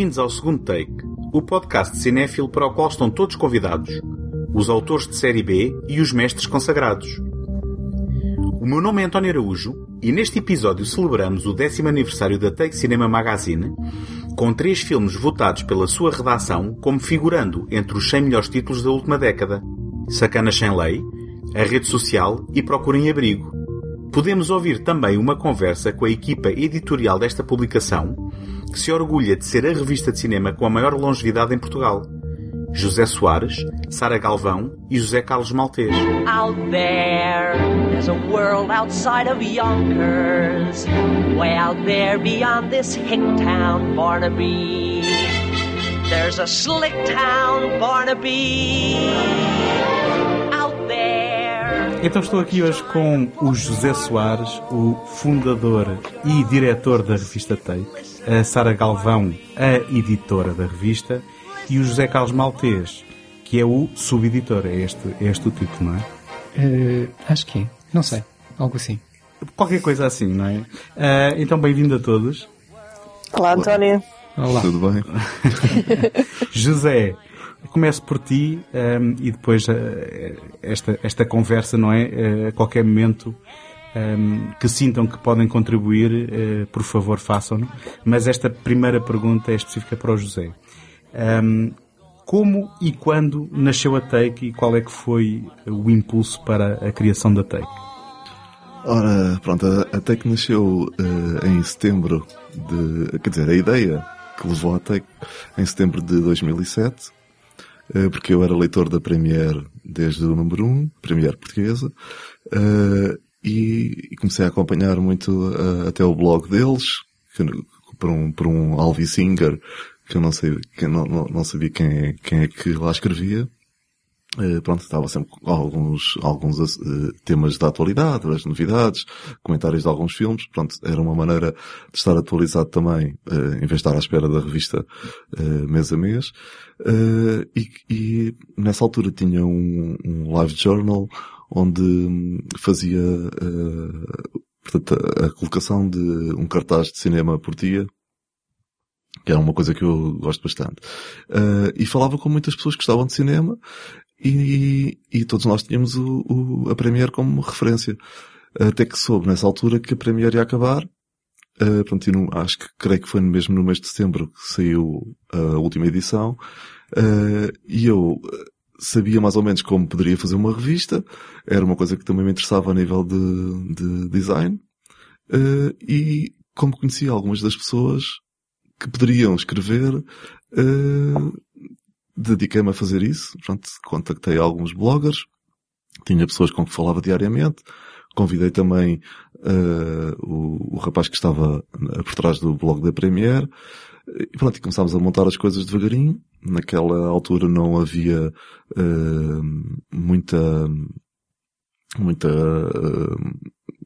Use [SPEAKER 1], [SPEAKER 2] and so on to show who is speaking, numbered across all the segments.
[SPEAKER 1] Bem-vindos ao segundo take, o podcast cinéfilo para o qual estão todos convidados, os autores de série B e os mestres consagrados. O meu nome é António Araújo e neste episódio celebramos o décimo aniversário da Take Cinema Magazine, com três filmes votados pela sua redação como figurando entre os 100 melhores títulos da última década: Sacana Sem Lei, A Rede Social e Procurem Abrigo. Podemos ouvir também uma conversa com a equipa editorial desta publicação, que se orgulha de ser a revista de cinema com a maior longevidade em Portugal. José Soares, Sara Galvão e José Carlos Maltês.
[SPEAKER 2] Out there, there's a world outside of Yonkers. Way out there beyond this hick town, Barnaby. There's a slick town, Barnaby. Out there.
[SPEAKER 3] Então estou aqui hoje com o José Soares, o fundador e diretor da revista Take, a Sara Galvão, a editora da revista, e o José Carlos Maltês, que é o subeditor. É este, é este o título, não é?
[SPEAKER 4] Eh, acho que é. Não sei. Algo assim.
[SPEAKER 3] Qualquer coisa assim, não é? Ah, então, bem-vindo a todos.
[SPEAKER 5] Olá, António.
[SPEAKER 4] Olá.
[SPEAKER 6] Tudo bem?
[SPEAKER 3] José, começo por ti ahm, e depois ah, esta, esta conversa, não é? Ah, a qualquer momento ahm, que sintam que podem contribuir, ah, por favor, façam-no. Mas esta primeira pergunta é específica para o José. Ahm, como e quando nasceu a Take e qual é que foi o impulso para a criação da Take?
[SPEAKER 6] Ora, pronto, a, a Take nasceu eh, em setembro de. Quer dizer, a ideia que levou à Take em setembro de 2007, eh, porque eu era leitor da Premiere desde o número 1, Premiere portuguesa, e, e comecei a acompanhar muito eh, até o blog deles, que, por um, por um Alvi Singer, que eu não sei, que não, não, não sabia quem é, quem é que lá escrevia. Eh, pronto, estava sempre com alguns, alguns eh, temas da atualidade, as novidades, comentários de alguns filmes. Pronto, era uma maneira de estar atualizado também, eh, em vez de estar à espera da revista mês a mês. E, e nessa altura tinha um, um live journal onde hum, fazia eh, portanto, a, colocação de um cartaz de cinema por dia que era uma coisa que eu gosto bastante. Uh, e falava com muitas pessoas que gostavam de cinema e, e todos nós tínhamos o, o- a Premiere como referência. Até que soube nessa altura que a Premiere ia acabar. Uh, pronto, e no- acho que creio que foi mesmo no mês de setembro que saiu a última edição. Uh, e eu uh, sabia mais ou menos como poderia fazer uma revista. Era uma coisa que também me interessava a nível de, de design. Uh, e como conhecia algumas das pessoas que poderiam escrever, eh, dediquei-me a fazer isso. Pronto, contactei alguns bloggers, tinha pessoas com que falava diariamente, convidei também eh, o, o rapaz que estava por trás do blog da Premiere, e pronto, começámos a montar as coisas devagarinho. Naquela altura não havia eh, muita muita eh,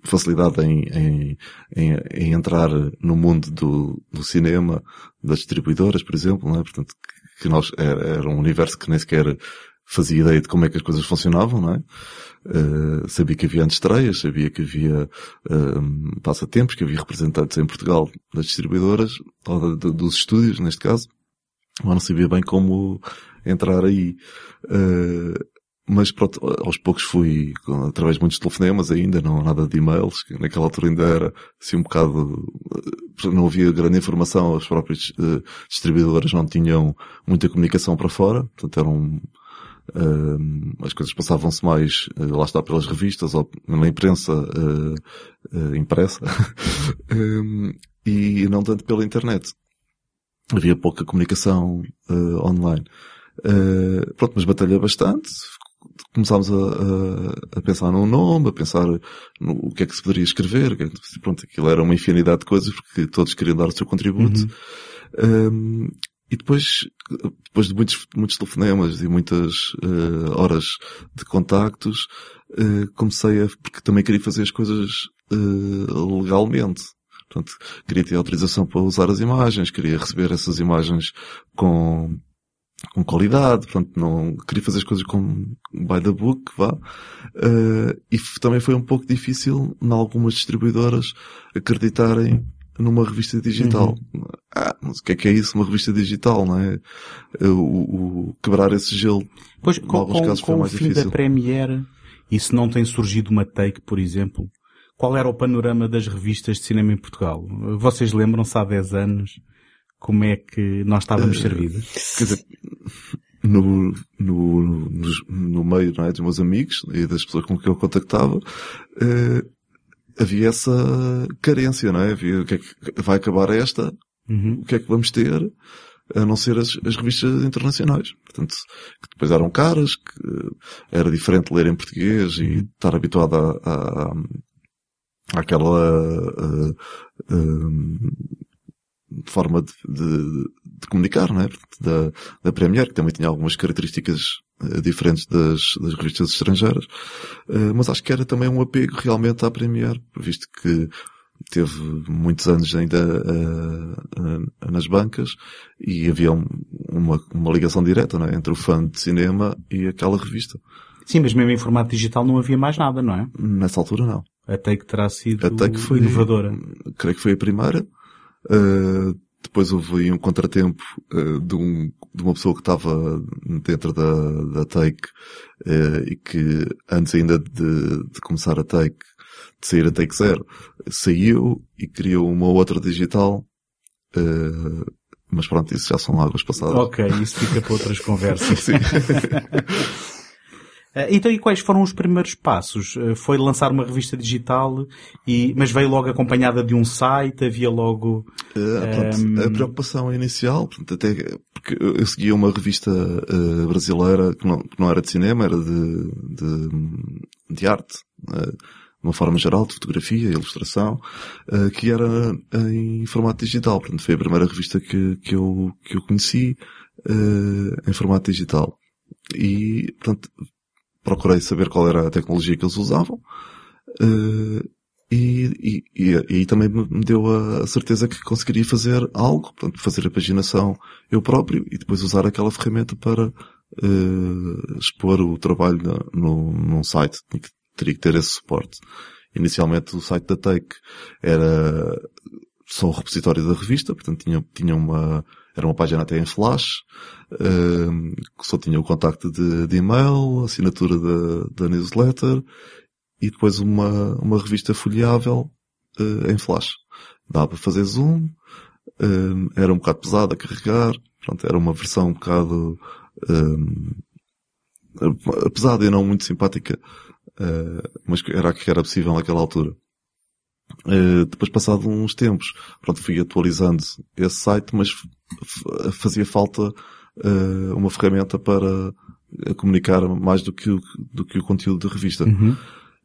[SPEAKER 6] facilidade em, em, em, em entrar no mundo do, do cinema, das distribuidoras, por exemplo, não é? Portanto, que, nós, era, era um universo que nem sequer fazia ideia de como é que as coisas funcionavam, não é? Eh, sabia que havia antestreias, sabia que havia eh, passatempos, que havia representantes em Portugal das distribuidoras, ou de- de- dos estúdios, neste caso, mas não sabia bem como entrar aí. Eh, mas pronto, aos poucos fui, através de muitos telefonemas ainda, não nada de e-mails, que naquela altura ainda era assim um bocado, eh, não havia grande informação, as próprias eh, distribuidoras não tinham muita comunicação para fora, portanto eram, as coisas passavam-se mais, eh, lá está, pelas revistas ou na imprensa eh, impressa, Eh, e não tanto pela internet. Havia pouca comunicação eh, online. Eh, pronto, mas batalhei bastante. Começámos a, a- a pensar num nome, a pensar no o que é que se poderia escrever. é Pronto, aquilo era uma infinidade de coisas porque todos queriam dar o seu contributo. Um, e depois, depois de muitos, muitos telefonemas e muitas eh, horas de contactos, eh, comecei a, porque também queria fazer as coisas eh, legalmente. Portanto, queria ter autorização para usar as imagens, queria receber essas imagens com, com qualidade, pronto, não, queria fazer as coisas com by the book, vá. Eh, e também foi um pouco difícil, em algumas distribuidoras, acreditarem numa revista digital. Ah, mas o que é que é isso, uma revista digital, não é? O, o quebrar esse gelo.
[SPEAKER 3] Pois,
[SPEAKER 6] Em
[SPEAKER 3] com,
[SPEAKER 6] alguns
[SPEAKER 3] com-
[SPEAKER 6] casos foi
[SPEAKER 3] com o
[SPEAKER 6] mais
[SPEAKER 3] fim
[SPEAKER 6] difícil.
[SPEAKER 3] da Premiere, e se não tem surgido uma take, por exemplo, qual era o panorama das revistas de cinema em Portugal? Vocês lembram-se há 10 anos como é que nós
[SPEAKER 6] Eh,
[SPEAKER 3] estávamos servidos?
[SPEAKER 6] Quer dizer, no, no, no, no meio não é, dos meus amigos e das pessoas com quem eu contactava, eh, havia essa carência, não é? Havia o que é que vai acabar esta,
[SPEAKER 3] Uhum.
[SPEAKER 6] o que é que vamos ter, a não ser as, as revistas internacionais. Portanto, que depois eram caras, que eh, era diferente ler em português e estar habituado a, a, àquela eh, eh, forma de, de- de comunicar, não é? Da, da Premiere, que também tinha algumas características eh, diferentes das, das revistas estrangeiras. Mas acho que era também um apego realmente à Premiere, visto que teve muitos anos ainda eh, eh, nas bancas e havia um- uma, uma ligação direta é? entre o fã de cinema e aquela revista.
[SPEAKER 3] Sim, mas mesmo em formato digital não havia mais nada, não é?
[SPEAKER 6] Nessa altura não.
[SPEAKER 3] A take terá sido
[SPEAKER 6] Até que foi
[SPEAKER 3] inovadora.
[SPEAKER 6] Creio que foi a primeira. Uh, depois houve aí um contratempo uh, de, um, de uma pessoa que estava dentro da, da Take uh, e que antes ainda de, de começar a Take, de sair a Take Zero, saiu e criou uma outra digital. uh, mas pronto, isso já são águas passadas.
[SPEAKER 3] Ok, isso fica para outras conversas.
[SPEAKER 6] Sim.
[SPEAKER 3] Eh, Então, e quais foram os primeiros passos? Eh, Foi lançar uma revista digital, e, mas veio logo acompanhada de um site, havia logo...
[SPEAKER 6] Uh, pronto,
[SPEAKER 3] Ehm,
[SPEAKER 6] A preocupação inicial, portanto, até porque eu seguia uma revista uh, brasileira que não, que não era de cinema, era de, de, de arte, uh, de uma forma geral, de fotografia, ilustração, que era em formato digital. Portanto, foi a primeira revista que, que, eu, que eu conheci em formato digital. E, portanto, procurei saber qual era a tecnologia que eles usavam. Uh, e, e, e, também me deu a, certeza que conseguiria fazer algo, portanto, fazer a paginação eu próprio e depois usar aquela ferramenta para eh, expor o trabalho no, num site. Teria que ter esse suporte. Inicialmente o site da Take era só o repositório da revista, portanto tinha, tinha uma, era uma página até em flash, eh, que só tinha o contacto de, de e-mail, assinatura da, da newsletter e depois uma, uma revista folheável eh, em flash. Dava para fazer zoom, eh, era um bocado pesado a carregar, pronto, era uma versão um bocado eh, pesada e não muito simpática, eh, mas era a que era possível naquela altura. Eh, depois passado uns tempos, pronto, fui atualizando esse site, mas fazia falta eh, uma ferramenta para eh, comunicar mais do que o, do que o conteúdo da revista.
[SPEAKER 3] Uhum.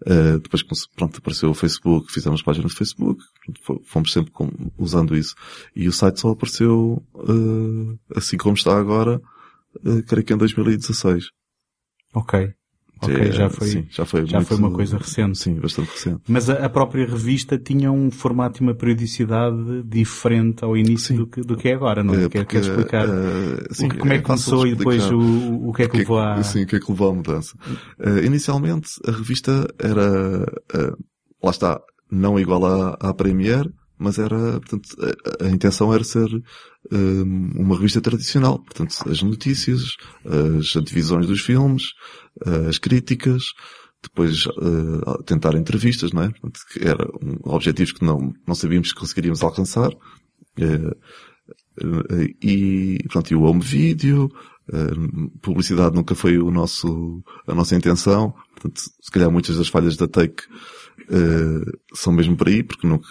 [SPEAKER 6] Uh, depois, pronto, apareceu o Facebook, fizemos páginas de Facebook, fo- fomos sempre com- usando isso. E o site só apareceu, uh, assim como está agora, uh, creio que em 2016.
[SPEAKER 3] Ok. Ok,
[SPEAKER 6] É,
[SPEAKER 3] já foi,
[SPEAKER 6] sim, já foi,
[SPEAKER 3] já
[SPEAKER 6] muito-
[SPEAKER 3] foi uma coisa recente.
[SPEAKER 6] Sim, bastante recente.
[SPEAKER 3] Mas a, a própria revista tinha um formato e uma periodicidade diferente ao início do que, do que é agora, não é? Quer,
[SPEAKER 6] porque,
[SPEAKER 3] quer explicar
[SPEAKER 6] uh, sim,
[SPEAKER 3] o como é que
[SPEAKER 6] fácil
[SPEAKER 3] começou e depois o, o que é que levou a...
[SPEAKER 6] Sim, o que é que levou à mudança? Uh, inicialmente, a revista era, uh, lá está, não igual à, à Premiere, mas era, portanto, a, a intenção era ser um, uma revista tradicional. Portanto, as notícias, as divisões dos filmes, as críticas, depois uh, tentar entrevistas, não é? Portanto, era um, objetivos que não, não sabíamos que conseguiríamos alcançar. Uh, uh, e, pronto, e o home video, publicidade nunca foi o nosso, a nossa intenção. Portanto, se calhar muitas das falhas da Take são mesmo por aí, porque nunca,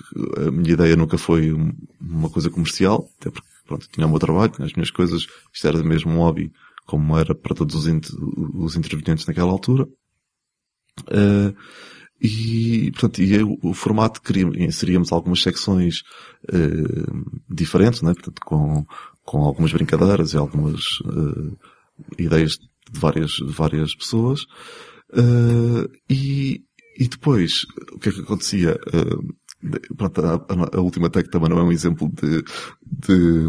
[SPEAKER 6] a minha ideia nunca foi um- uma coisa comercial, até porque, pronto, eu tinha o meu trabalho, tinha as minhas coisas, isto era mesmo um hobby, como era para todos os, os intervenientes naquela altura. Uh, e, portanto, e o, o formato queríamos, inseríamos algumas secções uh, diferentes, né? portanto, com, com algumas brincadeiras e algumas uh, ideias de várias, de várias pessoas. Uh, e, e depois, o que é que acontecia? Uh, pronto, a, a- última tech também não é um exemplo de, de,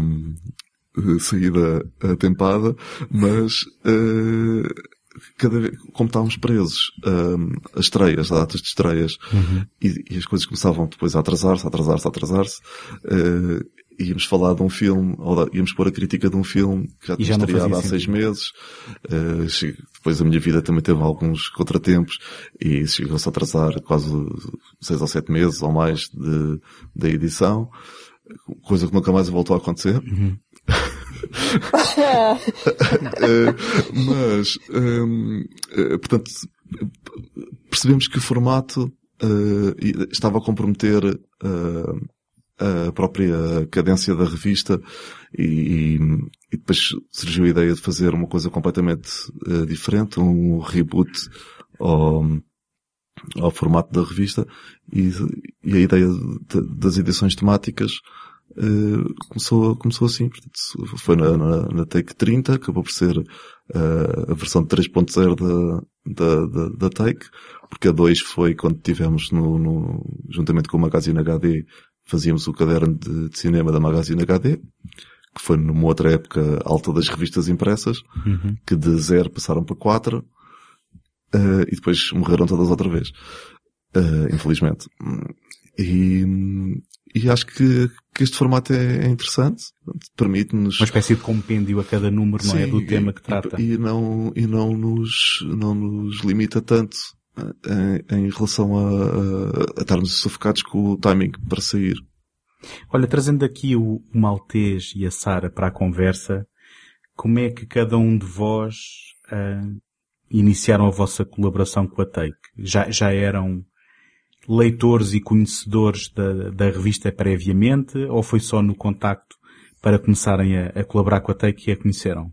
[SPEAKER 6] eh, saída atempada, mas eh, cada vez, como estávamos presos um, as estreias, as datas de estreias, e, e as coisas começavam depois a atrasar-se, a atrasar-se, a atrasar-se, uh, íamos falar de um filme, ou íamos pôr a crítica de um filme que já tinha estreado há seis meses. Uh, depois a minha vida também teve alguns contratempos e chegou-se a atrasar quase seis ou sete meses ou mais de, da edição, coisa que nunca mais voltou a acontecer. Eh, mas, hum, eh, portanto, percebemos que o formato e- estava a comprometer eh, a própria cadência da revista e, e depois surgiu a ideia de fazer uma coisa completamente eh, diferente, um reboot ao, ao formato da revista e, e a ideia de- das edições temáticas eh, começou, começou assim. Portanto, foi na, na, na Take 30, acabou por ser eh, a versão de 3.0 da, da, da, da Take, porque a 2 foi quando tivemos no, no, juntamente com o Magazine HD, fazíamos o caderno de, de cinema da Magazine HD, que foi numa outra época alta das revistas impressas, que de 0 passaram para 4, eh, e depois morreram todas outra vez. Eh, infelizmente. E, e acho que, que este formato é, é interessante, permite-nos
[SPEAKER 3] Uma espécie de compêndio a cada número, não é?
[SPEAKER 6] Sim,
[SPEAKER 3] Do tema
[SPEAKER 6] e-
[SPEAKER 3] que trata.
[SPEAKER 6] E, não, e não nos, não nos limita tanto em, em relação a, a, a estarmos sufocados com o timing para sair.
[SPEAKER 3] Olha, trazendo aqui o, o Maltês e a Sara para a conversa, como é que cada um de vós ah, iniciaram a vossa colaboração com a Take? Já, já eram leitores e conhecedores da, da revista previamente ou foi só no contacto para começarem a, a colaborar com a Take e a conheceram?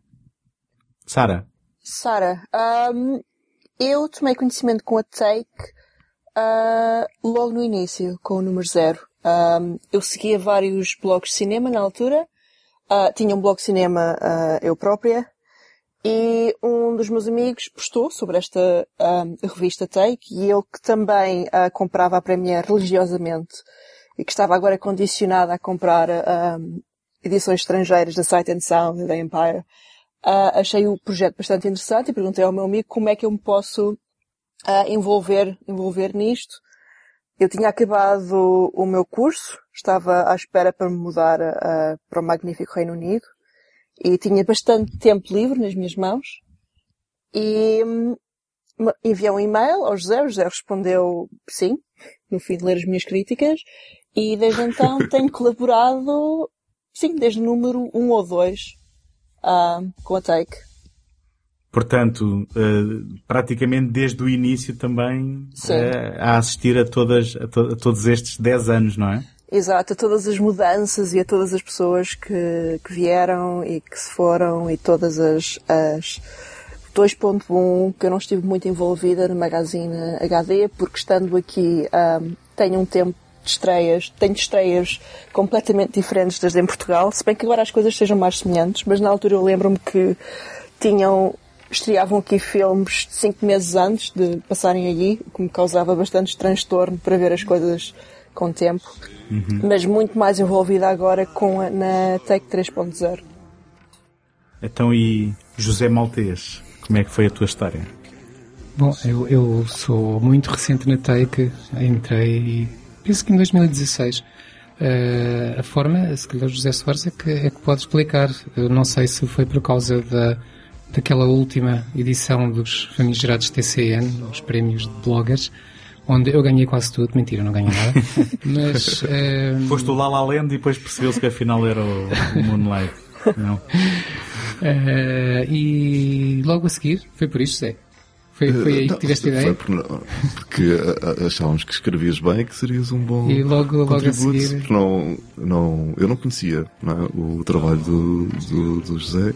[SPEAKER 3] Sara?
[SPEAKER 5] Sara, ahm, eu tomei conhecimento com a Take ah, logo no início, com o número zero. Ahm, eu seguia vários blogs de cinema na altura. Ah, tinha um blog de cinema ah, eu própria. E um dos meus amigos postou sobre esta ahm, revista Take e eu que também ah, comprava a Premiere religiosamente e que estava agora condicionada a comprar ahm, edições estrangeiras da Sight and Sound e da Empire, ah, achei o projeto bastante interessante e perguntei ao meu amigo como é que eu me posso ah, envolver, envolver nisto. Eu tinha acabado o meu curso, estava à espera para me mudar ah, para o magnífico Reino Unido e tinha bastante tempo livre nas minhas mãos e me- enviei um e-mail ao José, o José respondeu sim, no fim de ler as minhas críticas e desde então tenho colaborado, sim, desde o número 1 ou 2 ah, com a Take.
[SPEAKER 3] Portanto, eh, praticamente desde o início também eh, a assistir a, todas, a, to- a todos estes 10 anos, não é?
[SPEAKER 5] Exato, a todas as mudanças e a todas as pessoas que, que vieram e que se foram e todas as, as 2.1 que eu não estive muito envolvida no Magazine HD porque estando aqui ahm, tenho um tempo de estreias, tenho estreias completamente diferentes das em Portugal, se bem que agora as coisas sejam mais semelhantes, mas na altura eu lembro-me que tinham, estreavam aqui filmes cinco meses antes de passarem allí, o que me causava bastante transtorno para ver as coisas com tempo mas muito mais envolvida agora com a, na Take 3.0.
[SPEAKER 3] Então, e José Maltês, como é que foi a tua história?
[SPEAKER 4] Bom, eu, eu sou muito recente na Take, entrei, penso que em 2016. Eh, a forma, se calhar o José Soares é que, é que pode explicar. Eu não sei se foi por causa da, daquela última edição dos famigerados TCN, os prémios de bloggers, onde eu ganhei quase tudo. Mentira, não ganhei nada. Mas, eh,
[SPEAKER 3] Foste o La La Land e depois percebeu-se que afinal era o, o Moonlight. Não.
[SPEAKER 4] eh, e logo a seguir, foi por isso, Zé. Foi, foi aí que
[SPEAKER 6] Não,
[SPEAKER 4] tiveste a
[SPEAKER 6] foi
[SPEAKER 4] ideia?
[SPEAKER 6] por- porque a- a- achávamos que escrevias bem, que serias um bom
[SPEAKER 4] E logo- logo a seguir-
[SPEAKER 6] porque Não, não, eu não conhecia não é, o trabalho do, do, do José,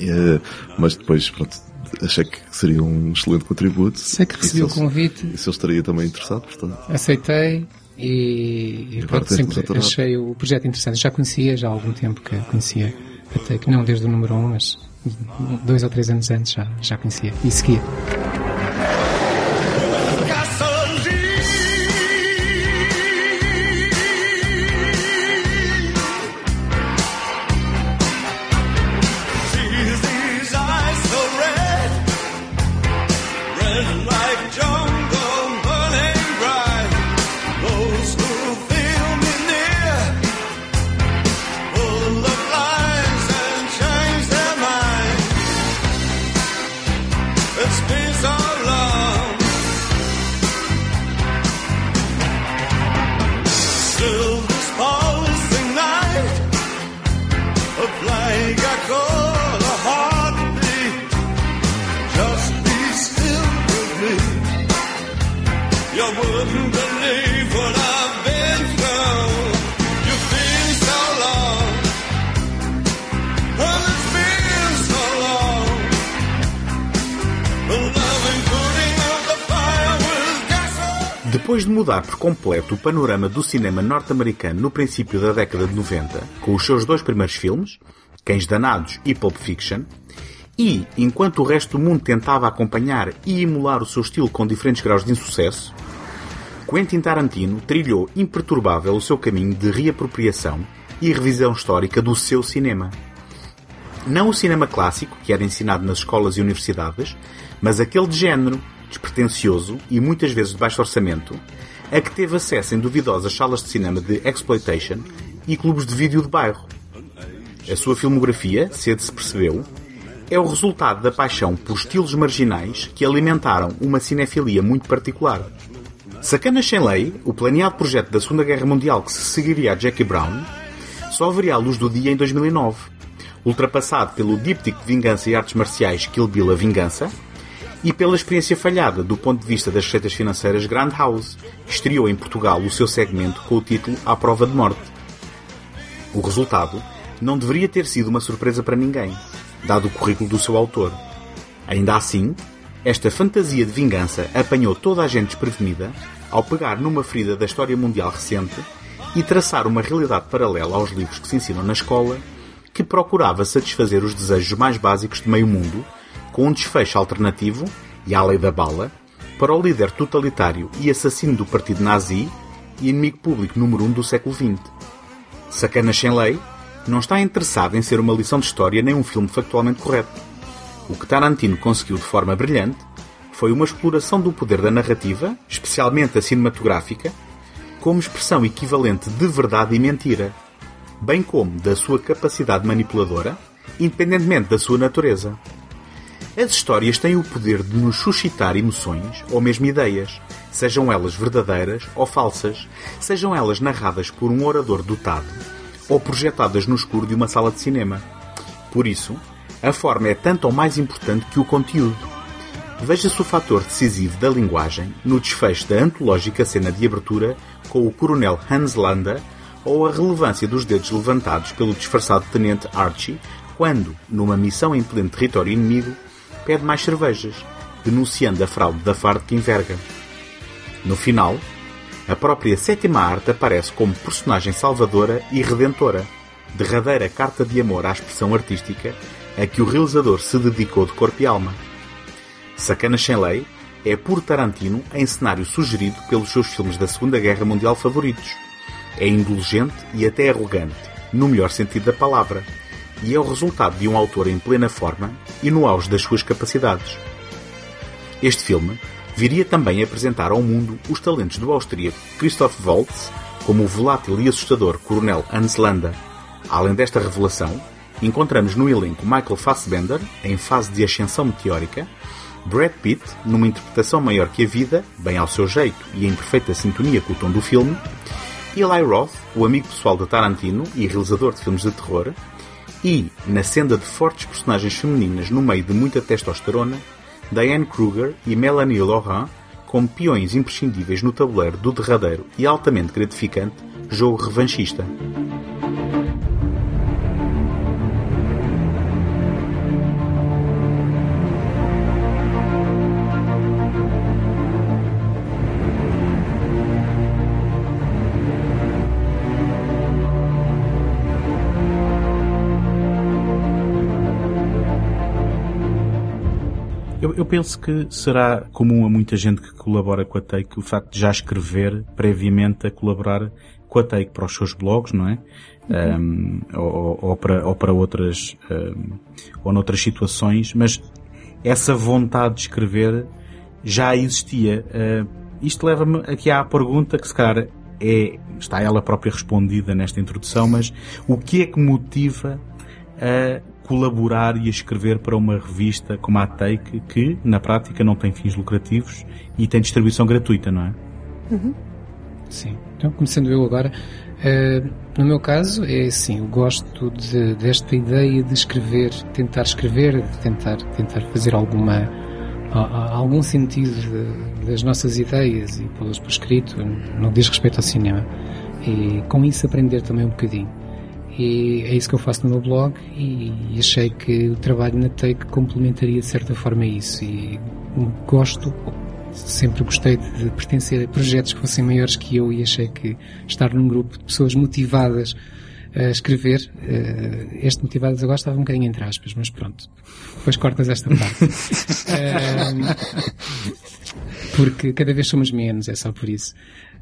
[SPEAKER 6] eh, mas depois pronto, achei que seria um excelente contributo.
[SPEAKER 4] Sei que recebi o convite,
[SPEAKER 6] E se ele estaria também interessado, portanto.
[SPEAKER 4] aceitei e, e pronto, sempre achei o projeto interessante. Já conhecia, já há algum tempo que conhecia, até que não desde o número 1, um, mas dois ou três anos antes já, já conhecia e seguia.
[SPEAKER 3] Mudar por completo o panorama do cinema norte-americano no princípio da década de 90, com os seus dois primeiros filmes, Cães Danados e Pulp Fiction, e, enquanto o resto do mundo tentava acompanhar e emular o seu estilo com diferentes graus de insucesso, Quentin Tarantino trilhou imperturbável o seu caminho de reapropriação e revisão histórica do seu cinema. Não o cinema clássico, que era ensinado nas escolas e universidades, mas aquele de género, despretensioso e muitas vezes de baixo orçamento, a que teve acesso em duvidosas salas de cinema de exploitation e clubes de vídeo de bairro. A sua filmografia, cedo se percebeu, é o resultado da paixão por estilos marginais que alimentaram uma cinefilia muito particular. Sacanas Sem Lei, o planeado projeto da Segunda Guerra Mundial que se seguiria a Jackie Brown, só veria a luz do dia em 2009, ultrapassado pelo díptico de vingança e artes marciais Kill Bill a Vingança e pela experiência falhada do ponto de vista das receitas financeiras Grand House, que estreou em Portugal o seu segmento com o título À Prova de Morte. O resultado não deveria ter sido uma surpresa para ninguém, dado o currículo do seu autor. Ainda assim, esta fantasia de vingança apanhou toda a gente desprevenida ao pegar numa ferida da história mundial recente e traçar uma realidade paralela aos livros que se ensinam na escola, que procurava satisfazer os desejos mais básicos de meio mundo, com um desfecho alternativo, e à lei da bala, para o líder totalitário e assassino do partido nazi e inimigo público número um do século XX. Sacanas sem lei não está interessado em ser uma lição de história nem um filme factualmente correto. O que Tarantino conseguiu de forma brilhante foi uma exploração do poder da narrativa, especialmente a cinematográfica, como expressão equivalente de verdade e mentira, bem como da sua capacidade manipuladora, independentemente da sua natureza. As histórias têm o poder de nos suscitar emoções ou mesmo ideias, sejam elas verdadeiras ou falsas, sejam elas narradas por um orador dotado ou projetadas no escuro de uma sala de cinema. Por isso, a forma é tanto ou mais importante que o conteúdo. Veja-se o fator decisivo da linguagem no desfecho da antológica cena de abertura com o coronel Hans Landa ou a relevância dos dedos levantados pelo disfarçado tenente Archie quando, numa missão em pleno território inimigo, pede mais cervejas, denunciando a fraude da farde que enverga. No final, a própria sétima arte aparece como personagem salvadora e redentora, derradeira carta de amor à expressão artística a que o realizador se dedicou de corpo e alma. Sacanas Sem Lei é por Tarantino em cenário sugerido pelos seus filmes da Segunda Guerra Mundial favoritos. É indulgente e até arrogante, no melhor sentido da palavra, e é o resultado de um autor em plena forma e no auge das suas capacidades. Este filme viria também apresentar ao mundo os talentos do austríaco Christoph Waltz como o volátil e assustador coronel Hans Landa. Além desta revelação, encontramos no elenco Michael Fassbender, em fase de ascensão meteórica, Brad Pitt, numa interpretação maior que a vida, bem ao seu jeito e em perfeita sintonia com o tom do filme, Eli Roth, o amigo pessoal de Tarantino e realizador de filmes de terror, e, na senda de fortes personagens femininas no meio de muita testosterona, Diane Kruger e Melanie Laurent como peões imprescindíveis no tabuleiro do derradeiro e altamente gratificante jogo revanchista.
[SPEAKER 5] Penso que será comum a muita gente que colabora com a Take o facto de já escrever previamente a colaborar com a Take para os seus blogs, não é? Um, ou, ou, para, ou para outras, um, ou noutras situações, mas essa vontade de escrever já existia. Uh, isto leva-me aqui à pergunta que se calhar é, está ela própria respondida nesta introdução, mas o que é que motiva a colaborar e a escrever para uma revista como a Take, que na prática não tem fins lucrativos e tem distribuição gratuita, não é?
[SPEAKER 4] Sim. Então, começando eu agora, Uh, no meu caso, é assim, eu gosto de, desta ideia de escrever, tentar escrever, tentar, tentar fazer alguma, algum sentido de- das nossas ideias e pô-las por escrito, no que diz respeito ao cinema. E com isso aprender também um bocadinho. E é isso que eu faço no meu blog e achei que o trabalho na Take complementaria de certa forma isso. E gosto, sempre gostei de pertencer a projetos que fossem maiores que eu e achei que estar num grupo de pessoas motivadas a escrever, eh, este motivadas agora estava um bocadinho entre aspas, mas pronto. Depois cortas esta parte. Eh, porque cada vez somos menos, é só por isso.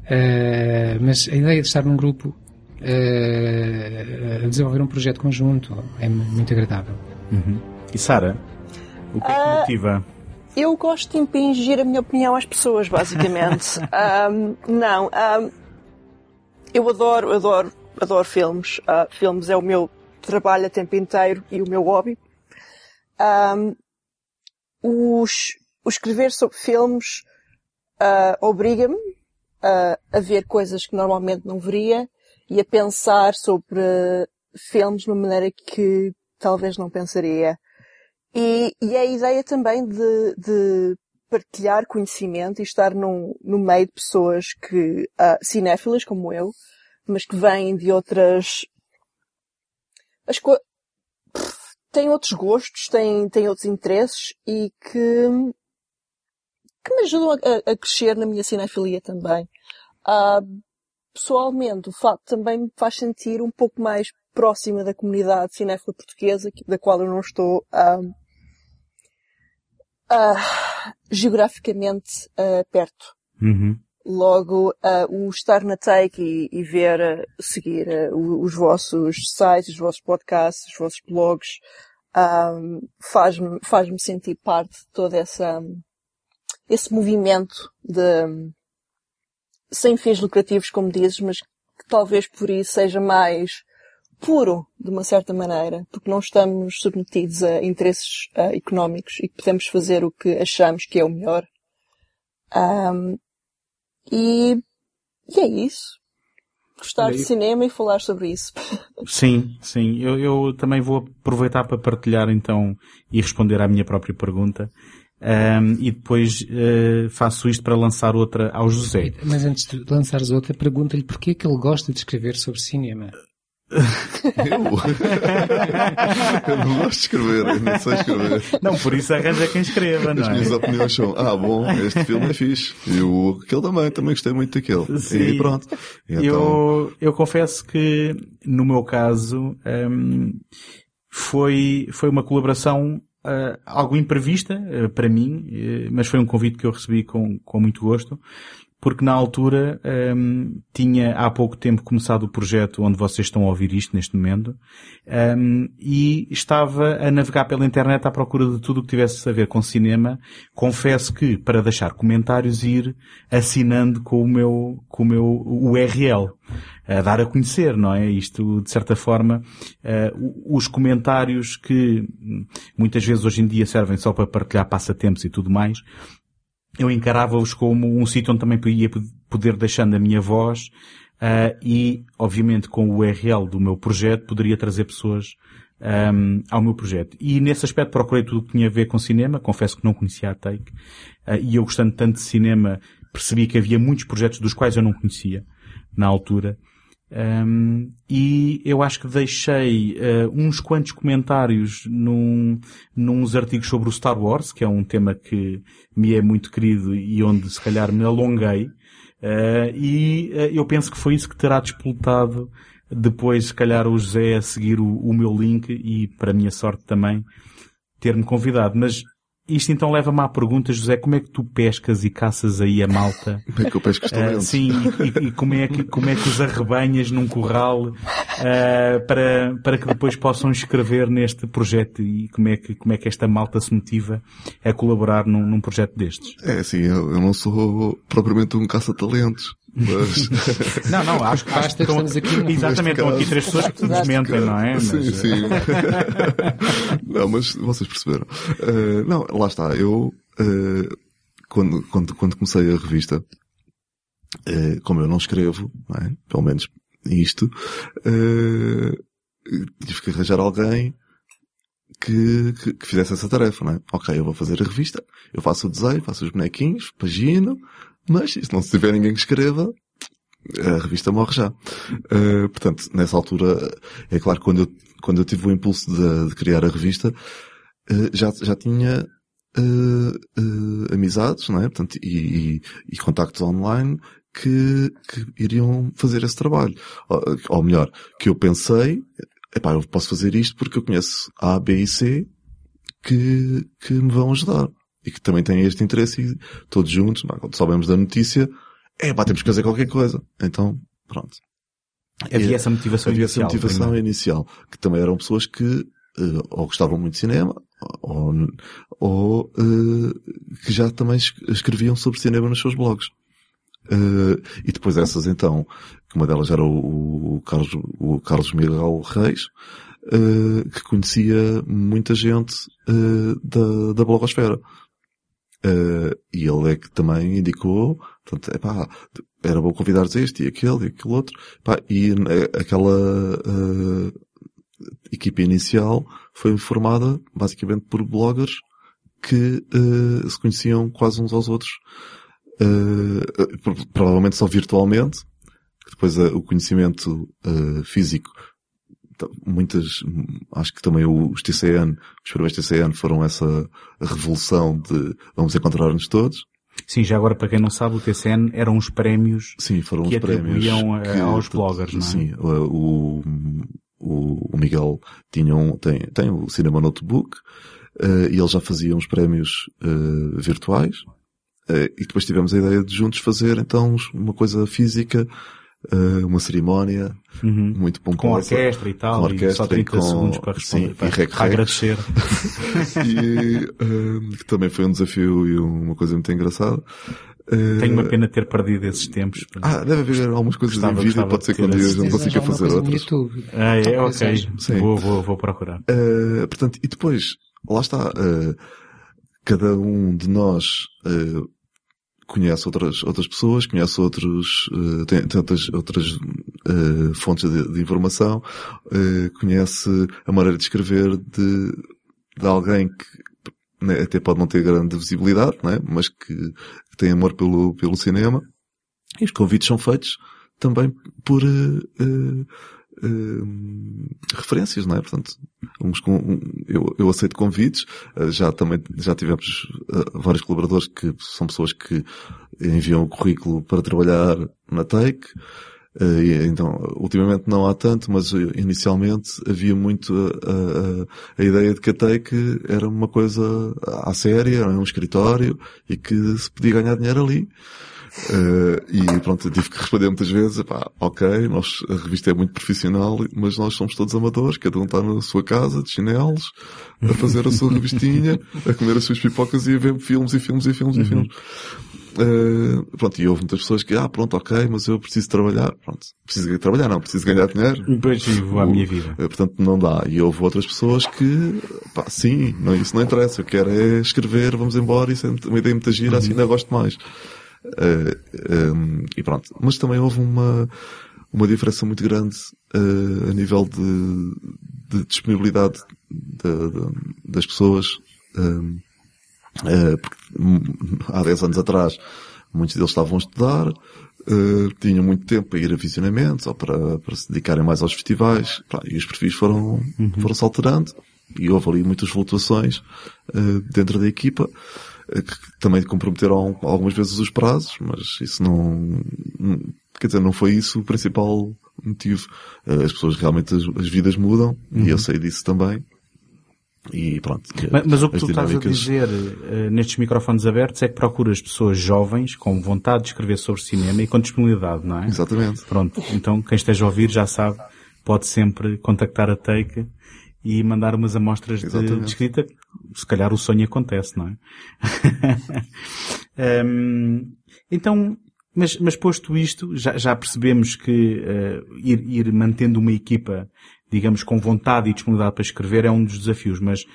[SPEAKER 4] Eh, mas a ideia de estar num grupo a desenvolver um projeto conjunto é muito agradável.
[SPEAKER 3] E Sara, o que é que motiva?
[SPEAKER 5] Eu gosto de impingir a minha opinião às pessoas, basicamente. Ahm, não, ahm, eu adoro, adoro, adoro filmes. Ah, filmes é o meu trabalho a tempo inteiro e o meu hobby. Ahm, os, o escrever sobre filmes ah, obriga-me a, a ver coisas que normalmente não veria e a pensar sobre filmes de uma maneira que talvez não pensaria. E, e é a ideia também de, de partilhar conhecimento e estar num, no meio de pessoas que, ah, cinéfilas como eu, mas que vêm de outras, as co... Têm outros gostos, têm, têm outros interesses e que, que me ajudam a, a- crescer na minha cinefilia também. Ah, pessoalmente, o facto também me faz sentir um pouco mais próxima da comunidade cinéfila portuguesa, da qual eu não estou ah, ah, geograficamente ah, perto.
[SPEAKER 3] Uhum.
[SPEAKER 5] Logo, ah, o estar na Take e, e ver, seguir os vossos sites, os vossos podcasts, os vossos blogs, faz-me faz-me sentir parte de todo essa, esse movimento de, sem fins lucrativos, como dizes, mas que talvez por isso seja mais puro, de uma certa maneira, porque não estamos submetidos a interesses ah, económicos e que podemos fazer o que achamos que é o melhor. Ahm, e, e é isso. Gostar
[SPEAKER 3] Olha,
[SPEAKER 5] de
[SPEAKER 3] eu-
[SPEAKER 5] cinema e falar sobre isso.
[SPEAKER 3] Sim, sim. Eu, eu também vou aproveitar para partilhar então e responder à minha própria pergunta. Ahm, e depois eh, faço isto para lançar outra ao José.
[SPEAKER 4] Mas antes de lançares outra, pergunta-lhe porquê é que ele gosta de escrever sobre cinema.
[SPEAKER 6] Eu? eu não gosto de escrever, eu não sei escrever.
[SPEAKER 3] Não, por isso arranja quem escreva, não
[SPEAKER 6] As minhas
[SPEAKER 3] é?
[SPEAKER 6] opiniões são, ah, bom, este filme é fixe. E o, aquele também, também gostei muito daquele.
[SPEAKER 3] Sim.
[SPEAKER 6] E pronto. E Então,
[SPEAKER 3] Eu, eu confesso que, no meu caso, hum, foi, foi uma colaboração ah, algo imprevista ah, para mim, eh, mas foi um convite que eu recebi com, com muito gosto, porque na altura hum, tinha há pouco tempo começado o projeto onde vocês estão a ouvir isto neste momento hum, e estava a navegar pela internet à procura de tudo o que tivesse a ver com cinema. Confesso que para deixar comentários ir assinando com o meu com o meu URL a dar a conhecer, não é? Isto, de certa forma, o- os comentários que hum, muitas vezes hoje em dia servem só para partilhar passatempos e tudo mais, eu encarava-os como um sítio onde também ia poder deixando a minha voz ah, e, obviamente, com o URL do meu projeto, poderia trazer pessoas ahm, ao meu projeto. E nesse aspecto procurei tudo o que tinha a ver com cinema, confesso que não conhecia a Take, ah, e eu gostando tanto de cinema, percebi que havia muitos projetos dos quais eu não conhecia na altura. Um, e eu acho que deixei uh, uns quantos comentários num, nos artigos sobre o Star Wars, que é um tema que me é muito querido e onde se calhar me alonguei. Uh, e uh, eu penso que foi isso que terá disputado depois, se calhar, o José a seguir o, o meu link e, para a minha sorte também, ter-me convidado. Mas isto então leva-me à pergunta, José, como é que tu pescas e caças aí a malta?
[SPEAKER 6] como é que eu pesco os talentos?
[SPEAKER 3] sim, e, e como, é que, como é que os arrebanhas num curral ah, para, para que depois possam escrever neste projeto e como é que, como é que esta malta se motiva a colaborar num, num projeto destes?
[SPEAKER 6] É assim, eu, eu não sou propriamente um caça-talentos, mas...
[SPEAKER 3] Não, não, acho,
[SPEAKER 4] Basta
[SPEAKER 3] acho
[SPEAKER 4] que estamos aqui no-
[SPEAKER 3] Exatamente, estão aqui três pessoas que nos mentem, não é?
[SPEAKER 6] Sim,
[SPEAKER 3] Mas,
[SPEAKER 6] sim. não, mas vocês perceberam. Eh, não, lá está. Eu, eh, quando, quando, quando comecei a revista, eh, como eu não escrevo, não é? pelo menos isto, eh, tive que arranjar alguém que, que, que fizesse essa tarefa, não é? Ok, eu vou fazer a revista, eu faço o desenho, faço os bonequinhos, pagino, mas se não se tiver ninguém que escreva, a revista morre já. Uh, portanto, nessa altura, é claro que quando eu, quando eu tive o impulso de, de criar a revista, uh, já, já tinha uh, amizades, não é? Portanto, e, e, e contactos online que, que iriam fazer esse trabalho. Ou, ou melhor, que eu pensei, epá, eu posso fazer isto porque eu conheço A, B e C que, que me vão ajudar. E que também têm este interesse e todos juntos, pá, quando soubemos da notícia, é pá, temos que fazer qualquer coisa. Então, pronto.
[SPEAKER 3] Havia essa motivação
[SPEAKER 6] havia
[SPEAKER 3] inicial.
[SPEAKER 6] essa motivação
[SPEAKER 3] primeiro.
[SPEAKER 6] inicial, que também eram pessoas que eh, ou gostavam muito de cinema, ou, ou eh, que já também es- escreviam sobre cinema nos seus blogs. Eh, e depois essas então, que uma delas era o, o Carlos, o Carlos Miguel Reis, que conhecia muita gente da, da blogosfera. Eh, e ele é que também indicou, portanto, epá, era bom convidar este e aquele e aquele outro, Pá, e eh, aquela eh, equipa inicial foi formada basicamente por bloggers que eh, se conheciam quase uns aos outros, pro- provavelmente só virtualmente, que depois o conhecimento físico muitas, acho que também os TCN, os primeiros TCN foram essa revolução de vamos encontrar-nos todos.
[SPEAKER 3] Sim, já agora para quem não sabe, o TCN eram os prémios
[SPEAKER 6] Sim, foram
[SPEAKER 3] Que
[SPEAKER 6] os prémios.
[SPEAKER 3] atribuíam, eh, aos bloggers, não é?
[SPEAKER 6] Sim, o, o, o Miguel tinha um, tem, tem o Cinema Notebook, eh, e ele já fazia uns prémios eh, virtuais, eh, e depois tivemos a ideia de juntos fazer então uma coisa física, eh, uma cerimónia
[SPEAKER 3] Uhum.
[SPEAKER 6] muito
[SPEAKER 3] com
[SPEAKER 6] pomposa.
[SPEAKER 3] orquestra e tal,
[SPEAKER 6] com
[SPEAKER 3] e
[SPEAKER 6] orquestra
[SPEAKER 3] só
[SPEAKER 6] e
[SPEAKER 3] 30
[SPEAKER 6] com-
[SPEAKER 3] segundos para responder,
[SPEAKER 6] sim,
[SPEAKER 3] para,
[SPEAKER 6] e rec,
[SPEAKER 3] para
[SPEAKER 6] rec.
[SPEAKER 3] agradecer.
[SPEAKER 6] e eh, que também foi um desafio e uma coisa muito engraçada. Eh,
[SPEAKER 3] Tenho uma pena de ter perdido esses tempos.
[SPEAKER 6] Ah, deve haver algumas coisas
[SPEAKER 3] Gostava-
[SPEAKER 6] em vídeo, pode ser que um dia
[SPEAKER 4] Tens
[SPEAKER 6] consiga fazer outras.
[SPEAKER 4] YouTube.
[SPEAKER 3] Ah, é, ok.
[SPEAKER 6] Sim.
[SPEAKER 3] Vou, vou, vou procurar.
[SPEAKER 6] Uh, portanto, e depois, lá está, uh, cada um de nós uh, conhece outras, outras pessoas, conhece outros, uh, tem, tem outras, uh, fontes de, de informação, uh, conhece a maneira de escrever de, de alguém que né, até pode não ter grande visibilidade, né, mas que, que tem amor pelo, pelo cinema. E os convites são feitos também por uh, uh, uh, referências, não é? Portanto, uns com, um- eu, eu aceito convites, uh, já também, já tivemos uh, vários colaboradores que são pessoas que enviam o currículo para trabalhar na Take, então, ultimamente não há tanto, mas inicialmente havia muito a, a- a- a ideia de que a Take era uma coisa à séria, era um escritório, e que se podia ganhar dinheiro ali. Uh, e pronto, eu tive que responder muitas vezes, pá, ok, nós, a revista é muito profissional, mas nós somos todos amadores, cada um está na sua casa, de chinelos, a fazer a sua revistinha, a comer as suas pipocas e a ver filmes e filmes e filmes e filmes. Uh, pronto, e houve muitas pessoas que, ah, pronto, ok, mas eu preciso trabalhar. Pronto, preciso trabalhar, não, preciso ganhar dinheiro.
[SPEAKER 3] Depois vou à minha vida.
[SPEAKER 6] Uh, Portanto, não dá. E houve outras pessoas que, pá, sim, não, isso não interessa. Eu quero é escrever, vamos embora, isso é uma ideia muito gira, assim ainda gosto mais. Uh, um, e pronto. Mas também houve uma, uma diferença muito grande uh, a nível de, de disponibilidade da- da- das pessoas. Um, uh, porque, hum, há 10 anos atrás, muitos deles estavam a estudar, uh, tinham muito tempo para ir a visionamentos ou para, para se dedicarem mais aos festivais, e os perfis foram, foram-se alterando, e houve ali muitas flutuações dentro da equipa, que também comprometeram algumas vezes os prazos, mas isso não, quer dizer, não foi isso o principal motivo. Uh, as pessoas realmente, as, as vidas mudam, e eu sei disso também. E pronto.
[SPEAKER 3] Mas, mas o que tu estás a
[SPEAKER 6] dinâmicas-
[SPEAKER 3] dizer eh, nestes microfones abertos é que procuras pessoas jovens com vontade de escrever sobre cinema e com disponibilidade, não é?
[SPEAKER 6] Exatamente.
[SPEAKER 3] Pronto, então quem esteja a ouvir já sabe, pode sempre contactar a Take e mandar umas amostras de, de escrita. Se calhar o sonho acontece, não é? Hum, então, mas, mas posto isto, já, já percebemos que eh, ir, ir mantendo uma equipa, digamos, com vontade e disponibilidade para escrever é um dos desafios, mas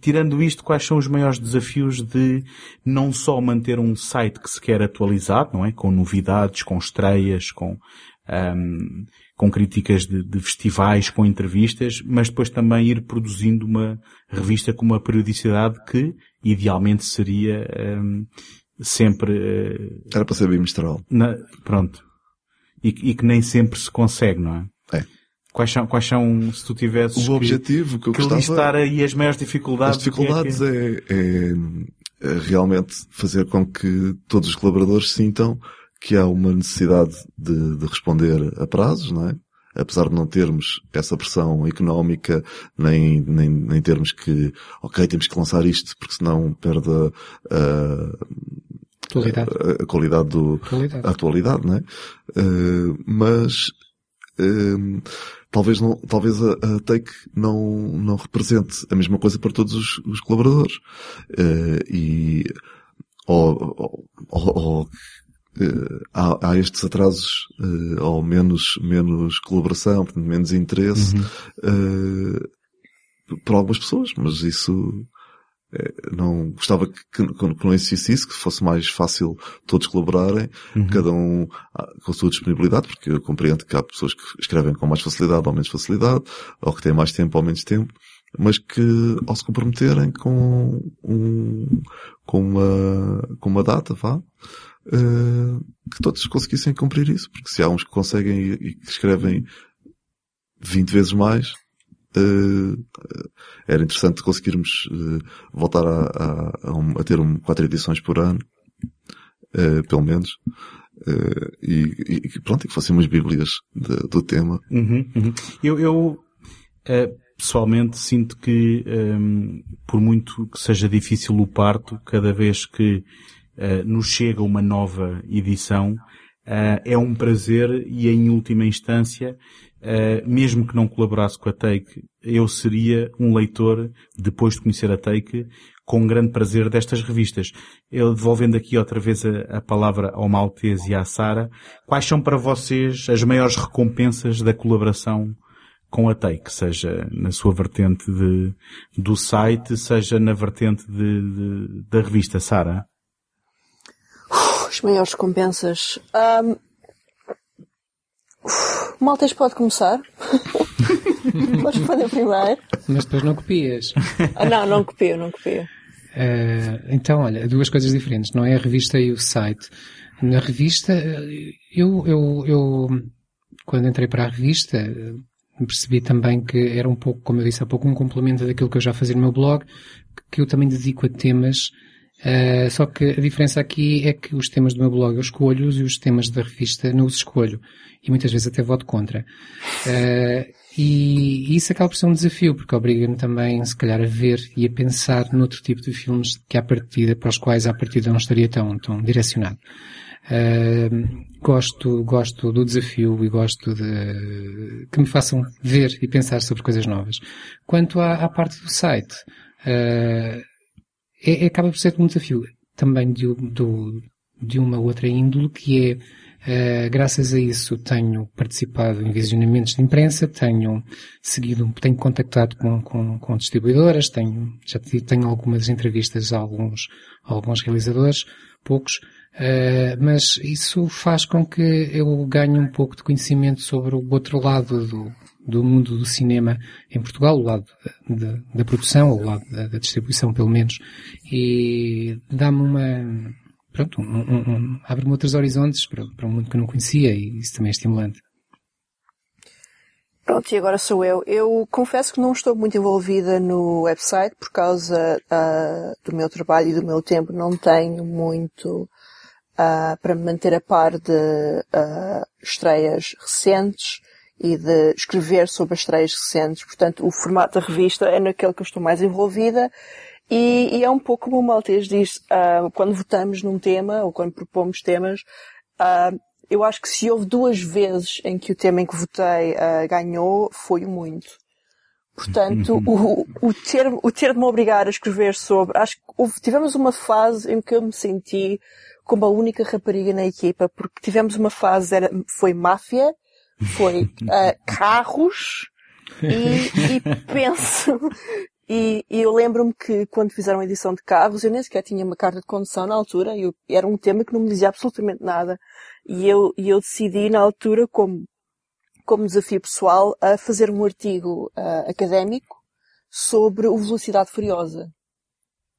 [SPEAKER 3] tirando isto, quais são os maiores desafios de não só manter um site que se quer atualizar, não é? Com novidades, com estreias, com ahm, com críticas de, de festivais, com entrevistas, mas depois também ir produzindo uma revista com uma periodicidade que idealmente seria ahm, sempre eh,
[SPEAKER 6] Era para ser bimestral.
[SPEAKER 3] na- pronto. E, que- e que nem sempre se consegue, não é?
[SPEAKER 6] É.
[SPEAKER 3] Quais são, quais são, se tu tivesses
[SPEAKER 6] O objetivo que eu
[SPEAKER 3] que
[SPEAKER 6] gostava...
[SPEAKER 3] listar aí as maiores dificuldades?
[SPEAKER 6] As dificuldades é, é, é realmente fazer com que todos os colaboradores sintam que há uma necessidade de, de responder a prazos, não é? Apesar de não termos essa pressão económica, nem, nem, nem termos que, ok, temos que lançar isto porque senão perde a,
[SPEAKER 4] Atualidade.
[SPEAKER 6] a, a qualidade do,
[SPEAKER 4] Atualidade.
[SPEAKER 6] a atualidade, não é? Eh, mas eh, talvez não, talvez a, a Take não, não represente a mesma coisa para todos os, os colaboradores. Eh, e ou, ou, ou- há, há estes atrasos eh, ou menos, menos colaboração, menos interesse eh, por algumas pessoas, mas isso eh, não gostava que, que, que não existisse isso, que fosse mais fácil todos colaborarem, cada um ah, com a sua disponibilidade, porque eu compreendo que há pessoas que escrevem com mais facilidade ou menos facilidade, ou que têm mais tempo ou menos tempo, mas que ao se comprometerem com um, com uma, com uma data, vá, eh, que todos conseguissem cumprir isso, porque se há uns que conseguem e, que escrevem 20 vezes mais, eh, era interessante conseguirmos eh, voltar a, a, a, um- a ter um, quatro edições por ano, eh, pelo menos, e, e pronto, e que fossem umas bíblias de- do tema.
[SPEAKER 3] Uhum, uhum. Eu, eu pessoalmente sinto que, ehm, por muito que seja difícil o parto, cada vez que eh, nos chega uma nova edição, eh, é um prazer e em última instância, eh, mesmo que não colaborasse com a Take, eu seria um leitor, depois de conhecer a Take, com grande prazer destas revistas. Eu devolvendo aqui outra vez a, a palavra ao Maltese e à Sara, quais são para vocês as maiores recompensas da colaboração com a Take, seja na sua vertente de, do site, seja na vertente de, de- da revista, Sara?
[SPEAKER 5] As maiores recompensas. Ahm, O Maltês pode começar. Podes responder primeiro.
[SPEAKER 4] Mas depois não copias.
[SPEAKER 5] Ah, não, não copio, não copio.
[SPEAKER 4] Eh, então, olha, duas coisas diferentes, não é a revista e o site. Na revista, eh, eu, eu, eu quando entrei para a revista, eh, percebi também que era um pouco, como eu disse há pouco, um complemento daquilo que eu já fazia no meu blog, que eu também dedico a temas, eh, só que a diferença aqui é que os temas do meu blog eu escolho-os e os temas da revista não os escolho. E muitas vezes até voto contra. Eh, e isso acaba por ser um desafio, porque obriga-me também, se calhar, a ver e a pensar noutro tipo de filmes que à partida, para os quais à partida não estaria tão, tão direcionado. Uh, gosto, gosto do desafio e gosto de que me façam ver e pensar sobre coisas novas. Quanto à, à parte do site, uh, é, é- acaba por ser um desafio. Também de, do- de uma outra índole que é Uh, graças a isso tenho participado em visionamentos de imprensa, tenho seguido, tenho contactado com, com, com distribuidoras, tenho, já tenho algumas entrevistas a alguns, a alguns realizadores, poucos, uh, mas isso faz com que eu ganhe um pouco de conhecimento sobre o outro lado do, do mundo do cinema em Portugal, o lado da, da- da produção, o lado da, da distribuição pelo menos, e dá-me uma, pronto, um, um, um, abre-me outros horizontes para, para um mundo que eu não conhecia e isso também é estimulante.
[SPEAKER 5] Pronto, e agora sou eu. Eu confesso que não estou muito envolvida no website por causa ah, do meu trabalho e do meu tempo. Não tenho muito ah, para me manter a par de ah, estreias recentes e de escrever sobre as estreias recentes. Portanto, o formato da revista é naquele que eu estou mais envolvida. E, e é um pouco como o Maltês diz, ah, quando votamos num tema ou quando propomos temas, ah, eu acho que se houve duas vezes em que o tema em que votei ah, ganhou, foi o muito. Portanto, o, o, ter, o ter de me obrigar a escrever sobre, acho que houve- tivemos uma fase em que eu me senti como a única rapariga na equipa, porque tivemos uma fase, era, foi máfia, foi ah, carros, e, e penso, E, e eu lembro-me que quando fizeram a edição de carros, eu nem sequer tinha uma carta de condução na altura, e eu- era um tema que não me dizia absolutamente nada. E eu, e eu decidi na altura, como, como desafio pessoal, a fazer um artigo ah, académico sobre o Velocidade Furiosa.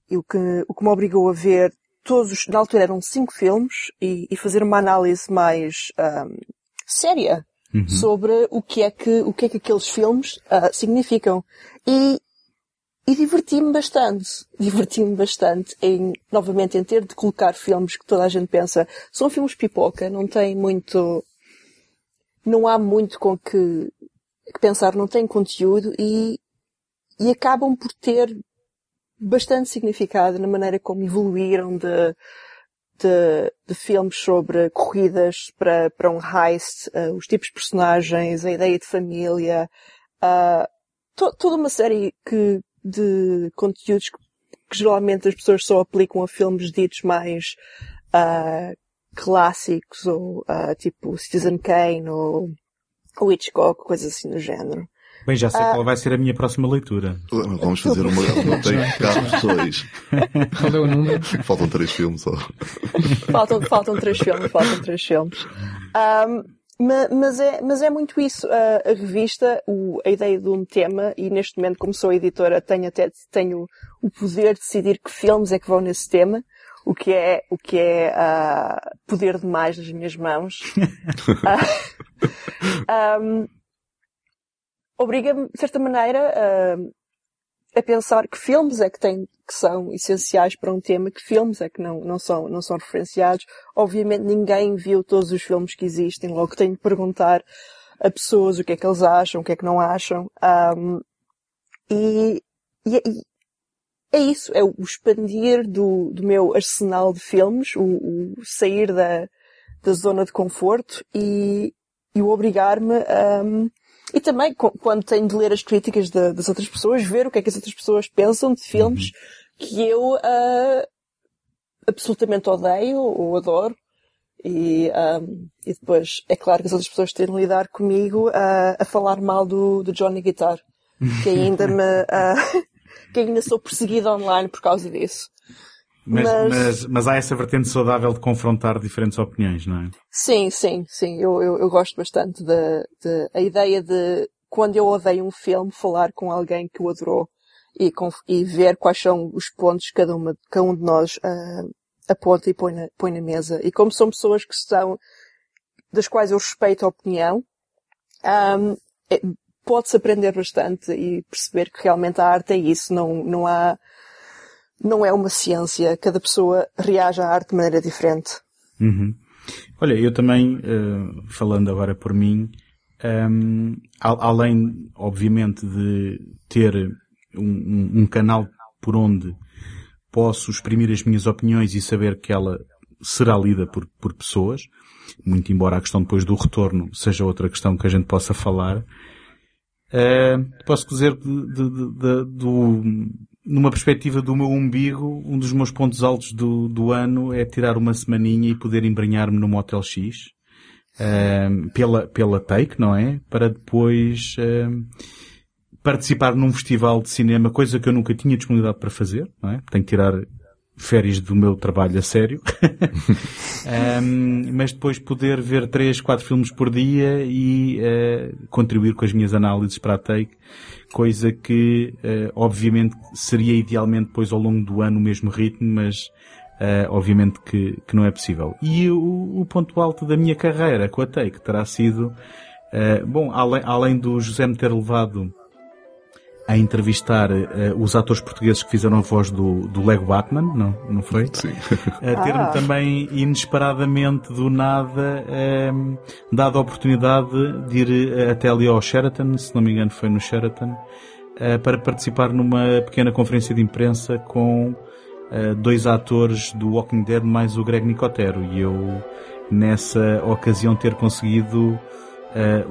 [SPEAKER 5] E o que, o que me obrigou a ver todos, os- na altura eram cinco filmes, e, e fazer uma análise mais ah, séria sobre o que é que, o que é que aqueles filmes ah, significam. E, e diverti-me bastante. Diverti-me bastante em, novamente, em ter de colocar filmes que toda a gente pensa, são filmes pipoca, não tem muito, não há muito com que, que pensar, não tem conteúdo e, e acabam por ter bastante significado na maneira como evoluíram de, de, de filmes sobre corridas para, para um heist, eh, os tipos de personagens, a ideia de família, ah, to- toda uma série que, de conteúdos que, que geralmente as pessoas só aplicam a filmes ditos mais ah, clássicos ou tipo Citizen Kane ou, ou Hitchcock, coisas assim do género.
[SPEAKER 7] Bem, já sei qual vai ser a minha próxima leitura.
[SPEAKER 6] Vamos fazer uma, uma take Carros 2.
[SPEAKER 4] Qual é o número?
[SPEAKER 6] Faltam três filmes só.
[SPEAKER 5] faltam, faltam três filmes, faltam três filmes. Ma- mas, é, mas é muito isso. A, a revista, o- a ideia de um tema, e neste momento, como sou editora, tenho até tenho o poder de decidir que filmes é que vão nesse tema, o que é, o que é ah, poder demais nas minhas mãos. Ah, ahm, Obriga-me, de certa maneira, a, a pensar que filmes é que têm, que são essenciais para um tema, que filmes é que não, não são, não são referenciados. Obviamente ninguém viu todos os filmes que existem, logo tenho de perguntar a pessoas o que é que eles acham, o que é que não acham. Ahm, e, e, e é isso, é o expandir do, do meu arsenal de filmes, o, o sair da, da zona de conforto e, e o obrigar-me a, e também, quando tenho de ler as críticas da- das outras pessoas, ver o que é que as outras pessoas pensam de filmes que eu ah, absolutamente odeio ou adoro. E, ah, e depois, é claro que as outras pessoas têm de lidar comigo ah, a falar mal do, do Johnny Guitar. Que ainda me, ah, que ainda sou perseguida online por causa disso.
[SPEAKER 7] Mas,
[SPEAKER 5] Mas-
[SPEAKER 7] mas, mas há essa vertente saudável de confrontar diferentes opiniões, não é?
[SPEAKER 5] Sim, sim, sim. Eu, eu, eu gosto bastante da a ideia de quando eu odeio um filme falar com alguém que o adorou e, com, e ver quais são os pontos que cada, uma, cada um de nós ah, aponta e põe na, põe na mesa. E como são pessoas que estão, das quais eu respeito a opinião, ahm, é- pode-se aprender bastante e perceber que realmente a arte é isso. Não, não há, não é uma ciência. Cada pessoa reage à arte de maneira diferente.
[SPEAKER 7] Uhum. Olha, eu também, eh, falando agora por mim, ehm, a- além, obviamente, de ter um, um- um canal por onde posso exprimir as minhas opiniões e saber que ela será lida por, por pessoas, muito embora a questão depois do retorno seja outra questão que a gente possa falar, eh, posso dizer de- de- de- do, numa perspectiva do meu umbigo, um dos meus pontos altos do, do ano é tirar uma semaninha e poder embrenhar-me no Motel X, ehm, pela, pela take, não é? Para depois, ehm, participar num festival de cinema, coisa que eu nunca tinha disponibilidade para fazer, não é? Tenho que tirar férias do meu trabalho a sério. Ehm, mas depois poder ver três, quatro filmes por dia e eh, contribuir com as minhas análises para a Take, coisa que eh, obviamente seria idealmente depois ao longo do ano o mesmo ritmo, mas eh, obviamente que, que não é possível. E o, o ponto alto da minha carreira com a Take terá sido, eh, bom, além, além do José me ter levado a entrevistar eh, os atores portugueses que fizeram a voz do, do Lego Batman, não, não foi?
[SPEAKER 6] Sim.
[SPEAKER 7] a ter-me
[SPEAKER 5] Ah.
[SPEAKER 7] também inesperadamente do nada ehm, dado a oportunidade de ir eh, até ali ao Sheraton, se não me engano foi no Sheraton, eh, para participar numa pequena conferência de imprensa com dois atores do Walking Dead mais o Greg Nicotero e eu nessa ocasião ter conseguido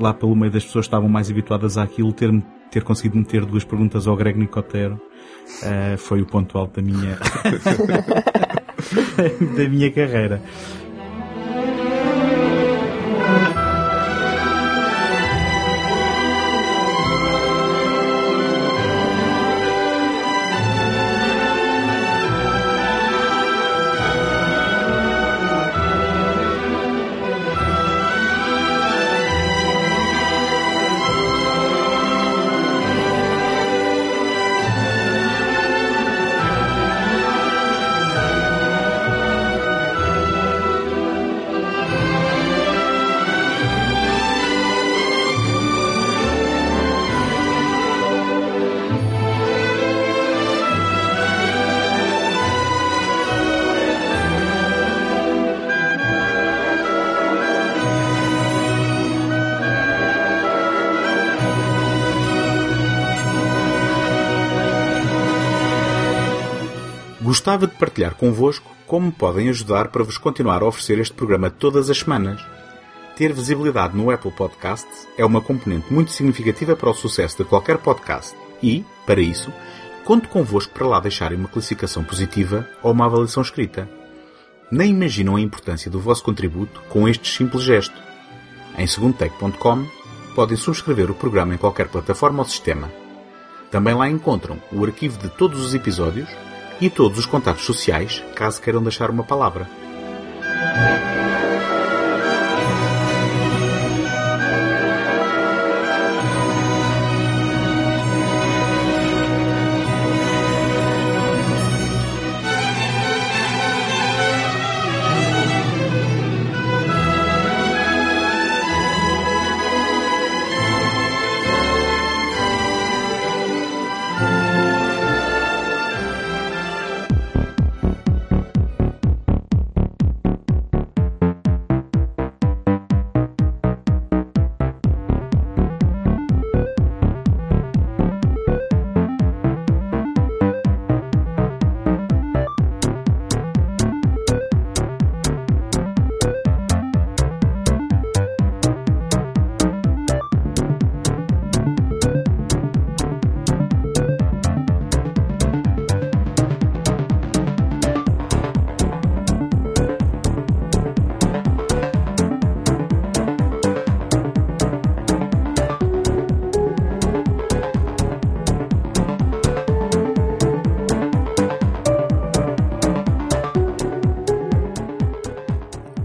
[SPEAKER 7] lá pelo meio das pessoas que estavam mais habituadas àquilo ter, ter conseguido meter duas perguntas ao Greg Nicotero eh, foi o ponto alto da minha da minha carreira.
[SPEAKER 3] Gostava de partilhar convosco como podem ajudar para vos continuar a oferecer este programa todas as semanas. Ter visibilidade no Apple Podcasts é uma componente muito significativa para o sucesso de qualquer podcast e, para isso, conto convosco para lá deixarem uma classificação positiva ou uma avaliação escrita. Nem imaginam a importância do vosso contributo com este simples gesto. Em segundotech.com podem subscrever o programa em qualquer plataforma ou sistema. Também lá encontram o arquivo de todos os episódios e todos os contatos sociais, caso queiram deixar uma palavra.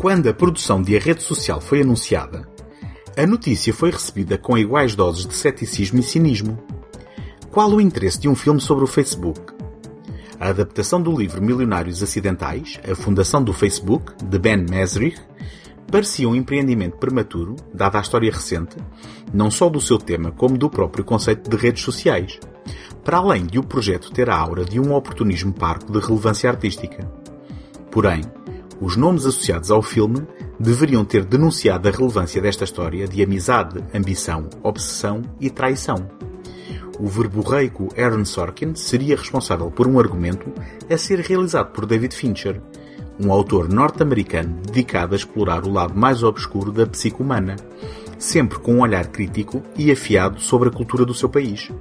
[SPEAKER 3] Quando a produção de A Rede Social foi anunciada, a notícia foi recebida com iguais doses de ceticismo e cinismo. Qual o interesse de um filme sobre o Facebook? A adaptação do livro Milionários Acidentais, A Fundação do Facebook, de Ben Mesrich, parecia um empreendimento prematuro, dada a história recente, não só do seu tema, como do próprio conceito de redes sociais, para além de o projeto ter a aura de um oportunismo parco de relevância artística. Porém, os nomes associados ao filme deveriam ter denunciado a relevância desta história de amizade, ambição, obsessão e traição. O verborreico Aaron Sorkin seria responsável por um argumento a ser realizado por David Fincher, um autor norte-americano dedicado a explorar o lado mais obscuro da psique humana, sempre com um olhar crítico e afiado sobre a cultura do seu país.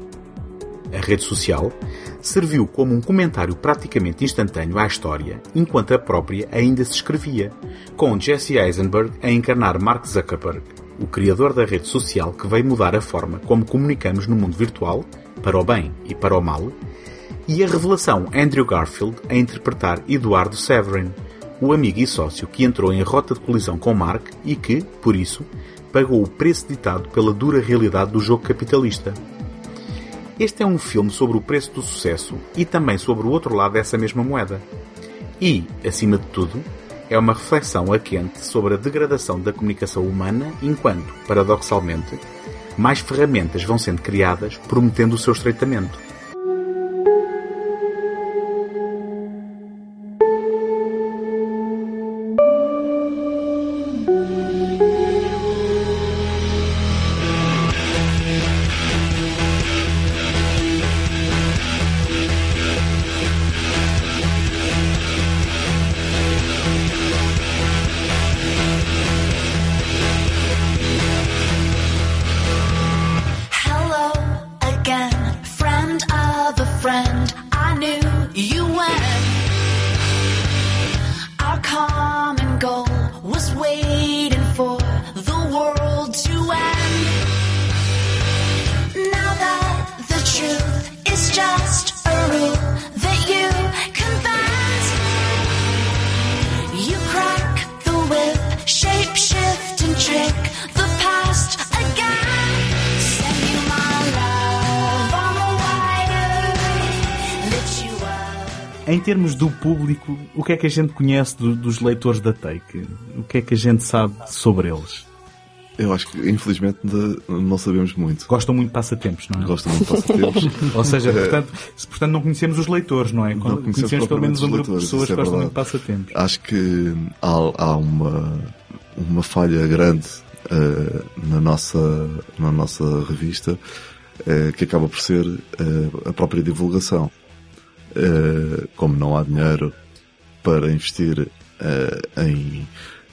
[SPEAKER 3] A rede social serviu como um comentário praticamente instantâneo à história, enquanto a própria ainda se escrevia, com Jesse Eisenberg a encarnar Mark Zuckerberg, o criador da rede social que veio mudar a forma como comunicamos no mundo virtual, para o bem e para o mal, e a revelação Andrew Garfield a interpretar Eduardo Severin, o amigo e sócio que entrou em rota de colisão com Mark e que, por isso, pagou o preço ditado pela dura realidade do jogo capitalista. Este é um filme sobre o preço do sucesso e também sobre o outro lado dessa mesma moeda. E, acima de tudo, é uma reflexão a quente sobre a degradação da comunicação humana enquanto, paradoxalmente, mais ferramentas vão sendo criadas prometendo o seu estreitamento.
[SPEAKER 8] Em termos do público, o que é que a gente conhece do- dos leitores da Take? O que é que a gente sabe sobre eles?
[SPEAKER 6] Eu acho que, infelizmente, não sabemos muito.
[SPEAKER 8] Gostam muito de passatempos, não é?
[SPEAKER 6] Gosto muito de passatempos.
[SPEAKER 8] Ou seja,
[SPEAKER 6] Eh,
[SPEAKER 8] portanto, se, portanto não conhecemos os leitores, não é?
[SPEAKER 6] Não
[SPEAKER 8] conhecemos,
[SPEAKER 6] conhecemos
[SPEAKER 8] pelo menos um grupo de
[SPEAKER 6] os
[SPEAKER 8] pessoas que
[SPEAKER 6] leitores,
[SPEAKER 8] gostam
[SPEAKER 6] é
[SPEAKER 8] muito de passatempos.
[SPEAKER 6] Acho que há, há uma, uma falha grande eh, na, nossa, na nossa revista eh, que acaba por ser eh, a própria divulgação. Eh, como não há dinheiro para investir eh, em,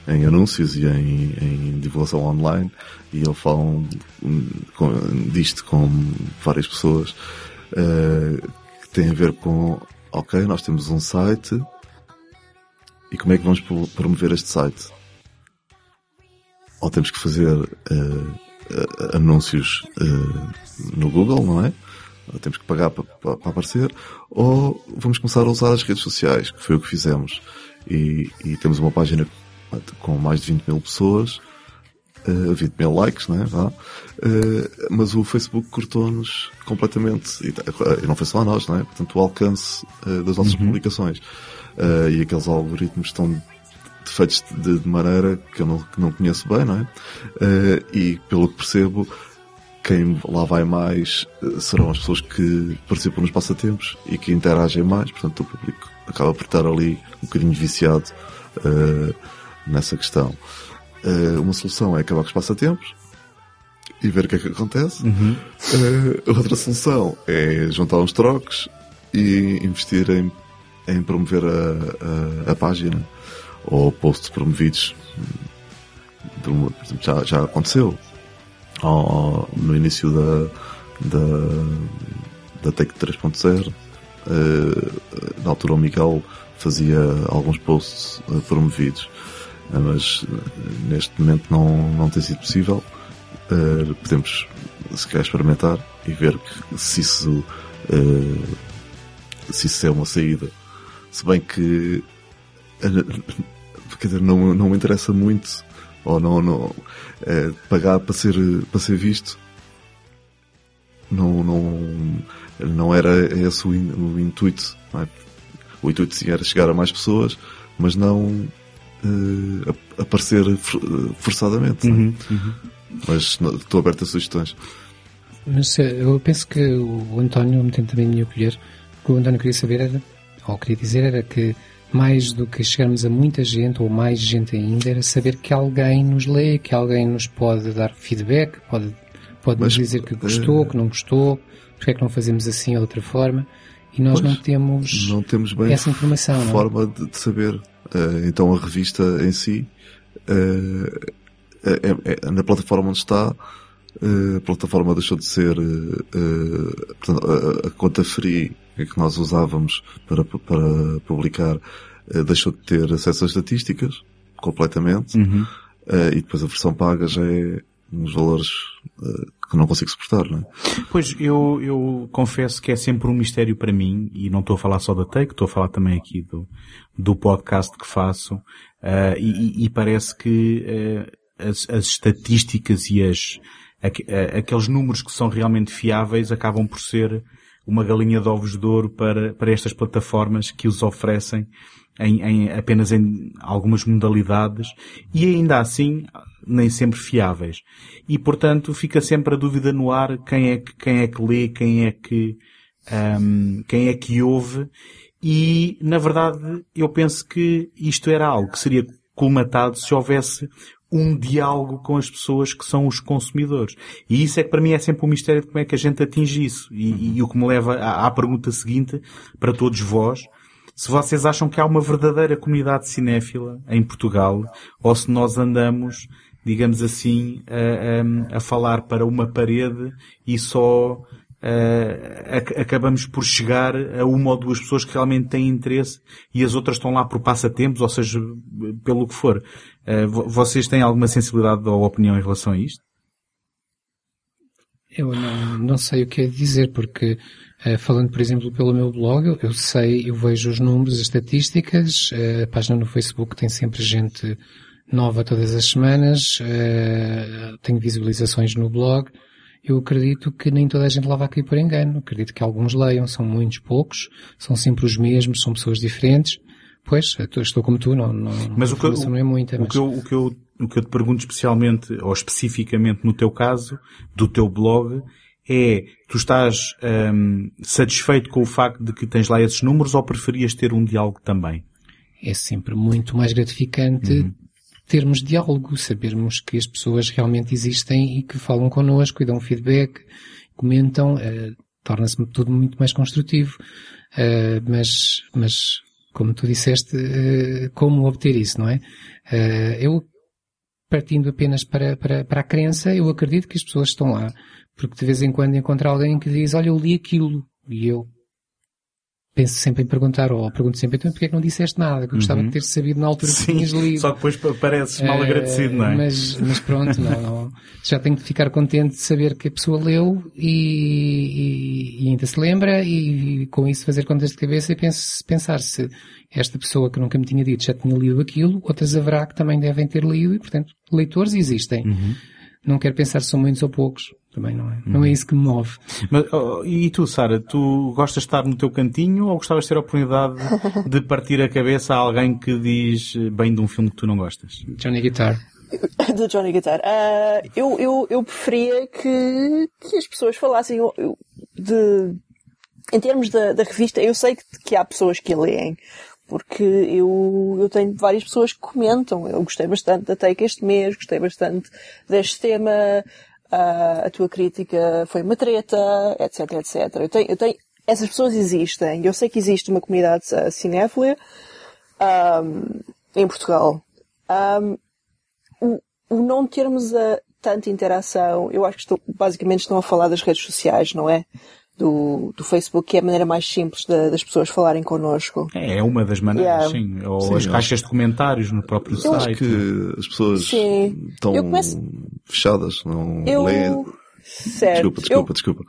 [SPEAKER 6] em anúncios e em, em divulgação online, e ele fala hum, com, disto com várias pessoas, eh, que tem a ver com, ok, nós temos um site, e como é que vamos pro- promover este site? Ou temos que fazer anúncios no Google, não é? Temos que pagar para, para, para aparecer, ou vamos começar a usar as redes sociais, que foi o que fizemos. E, e temos uma página com mais de 20 mil pessoas, eh, 20 mil likes, né? Vá. Eh, mas o Facebook cortou-nos completamente. E, tá- e não foi só a nós, não é? Portanto, o alcance eh, das nossas publicações. Eh, e aqueles algoritmos estão feitos de, de maneira que eu não, que não conheço bem, não é? Eh, e pelo que percebo, quem lá vai mais eh, serão as pessoas que participam nos passatempos e que interagem mais, portanto o público acaba por estar ali um bocadinho viciado eh, nessa questão. Eh, uma solução é acabar com os passatempos e ver o que é que acontece. Eh, outra solução é juntar uns trocos e investir em, em promover a, a, a página ou posts promovidos. Por exemplo, Já, já aconteceu ao- no início da, da, da Take 3.0. eh, na altura o Miguel fazia alguns posts eh, promovidos, Eh, mas neste momento não, não tem sido possível. Podemos, se calhar, experimentar e ver que, se isso se isso é uma saída. Se bem que quer dizer, não, não me interessa muito ou não, não eh, pagar para ser, para ser visto não, não, não era esse o, in- o intuito. é? O intuito sim era chegar a mais pessoas, mas não ap- aparecer for- forçadamente. é? Mas não- estou aberto a sugestões.
[SPEAKER 4] Mas eh, eu penso que o António, metendo também a minha colher, o que o António queria saber era, ou queria dizer era que mais do que chegarmos a muita gente, ou mais gente ainda, era saber que alguém nos lê, que alguém nos pode dar feedback, pode, pode nos
[SPEAKER 6] Mas,
[SPEAKER 4] dizer que gostou,
[SPEAKER 6] eh,
[SPEAKER 4] que não gostou, porque é que não fazemos assim ou de outra forma, e nós
[SPEAKER 6] Pois,
[SPEAKER 4] não temos
[SPEAKER 6] Não temos bem
[SPEAKER 4] essa informação, é?
[SPEAKER 6] forma de, de saber. Eh, então a revista em si, eh, é- é- na plataforma onde está, eh, a plataforma deixou de ser, eh, eh, portanto, a conta free que nós usávamos para, para publicar, eh, deixou de ter acesso às estatísticas, completamente, Eh, e depois a versão paga já é uns valores eh, que não consigo suportar, não é?
[SPEAKER 3] Pois, eu, eu confesso que é sempre um mistério para mim, e não estou a falar só da Take, estou a falar também aqui do, do podcast que faço, ah, e, e- parece que ah, as, as estatísticas e as, aqu- aqueles números que são realmente fiáveis acabam por ser uma galinha de ovos de ouro para, para estas plataformas que os oferecem em, em- apenas em algumas modalidades e ainda assim nem sempre fiáveis. E portanto fica sempre a dúvida no ar quem é que, quem é que lê, quem é que, ahm, quem é que ouve e na verdade eu penso que isto era algo que seria colmatado se houvesse um diálogo com as pessoas que são os consumidores. E isso é que para mim é sempre um mistério de como é que a gente atinge isso. E, e o que me leva à, à pergunta seguinte, para todos vós, se vocês acham que há uma verdadeira comunidade cinéfila em Portugal, ou se nós andamos, digamos assim, a, a- a falar para uma parede e só ac- acabamos por chegar a uma ou duas pessoas que realmente têm interesse e as outras estão lá por passatempos, ou seja, pelo que for. Eh, vo- vocês têm alguma sensibilidade ou opinião em relação a isto?
[SPEAKER 4] Eu não, não sei o que é dizer, porque eh, falando, por exemplo, pelo meu blog, eu, sei, eu vejo os números, as estatísticas, eh, a página no Facebook tem sempre gente nova todas as semanas, tenho visualizações no blog. Eu acredito que nem toda a gente lá vai cair por engano. Acredito que alguns leiam, são muitos poucos, são sempre os mesmos, são pessoas diferentes. Pois, estou- como tu, não, não,
[SPEAKER 3] Mas o que, eu-
[SPEAKER 4] não é muita,
[SPEAKER 3] o,
[SPEAKER 4] mas...
[SPEAKER 3] que eu, o, que eu, o que eu te pergunto especialmente, ou especificamente no teu caso, do teu blog, é, tu estás hum, satisfeito com o facto de que tens lá esses números ou preferias ter um diálogo também?
[SPEAKER 4] é sempre muito mais gratificante termos diálogo, sabermos que as pessoas realmente existem e que falam connosco e dão feedback, comentam. eh, torna-se tudo muito mais construtivo. Uh, mas, mas, como tu disseste, uh, como obter isso, não é? Uh, eu, partindo apenas para, para, para a crença, eu acredito que as pessoas estão lá. Porque de vez em quando encontro alguém que diz, olha, eu li aquilo. E eu penso sempre em perguntar, ou pergunto sempre, então porquê é que não disseste nada? Que eu gostava de ter sabido na altura que
[SPEAKER 3] Sim,
[SPEAKER 4] tinhas lido.
[SPEAKER 3] só que depois pa- pareces mal
[SPEAKER 4] Eh,
[SPEAKER 3] agradecido, não é?
[SPEAKER 4] Mas, mas pronto, não, não. já tenho de ficar contente de saber que a pessoa leu e, e- e ainda se lembra e, com isso fazer contas de cabeça e penso, pensar se esta pessoa que nunca me tinha dito já tinha lido aquilo, outras haverá que também devem ter lido e, portanto, leitores existem.
[SPEAKER 3] Uhum.
[SPEAKER 4] Não quero pensar se são muitos ou poucos. Também não é. Não é isso que me move.
[SPEAKER 3] Mas, oh, e tu, Sara, tu gostas de estar no teu cantinho ou gostavas de ter a oportunidade de partir a cabeça a alguém que diz bem de um filme que tu não gostas?
[SPEAKER 4] Johnny Guitar.
[SPEAKER 5] do Johnny Guitar. Ah, eu, eu, eu preferia que, que as pessoas falassem eu- eu- de, em termos da, da revista, eu sei que, que há pessoas que a leem, porque eu, eu tenho várias pessoas que comentam. Eu gostei bastante da Take este mês, gostei bastante deste tema, ah, a tua crítica foi uma treta, etc, etc. Eu tenho, eu tenho, essas pessoas existem. Eu sei que existe uma comunidade ah, cinéfila, ah, em Portugal. Ah, o, o não termos a, tanta interação, eu acho que estou, basicamente estão a falar das redes sociais, não é? Do, do Facebook, que é a maneira mais simples da- das pessoas falarem connosco.
[SPEAKER 3] É, é uma das maneiras,
[SPEAKER 5] Yeah.
[SPEAKER 3] sim. Ou
[SPEAKER 6] Sim,
[SPEAKER 3] as
[SPEAKER 6] eu
[SPEAKER 3] caixas de comentários no próprio
[SPEAKER 6] Eu acho
[SPEAKER 3] site.
[SPEAKER 6] que as pessoas
[SPEAKER 5] Sim.
[SPEAKER 6] estão
[SPEAKER 5] Eu começo-
[SPEAKER 6] fechadas, não
[SPEAKER 5] Eu.
[SPEAKER 6] leem.
[SPEAKER 5] Certo.
[SPEAKER 6] Desculpa, desculpa, desculpa.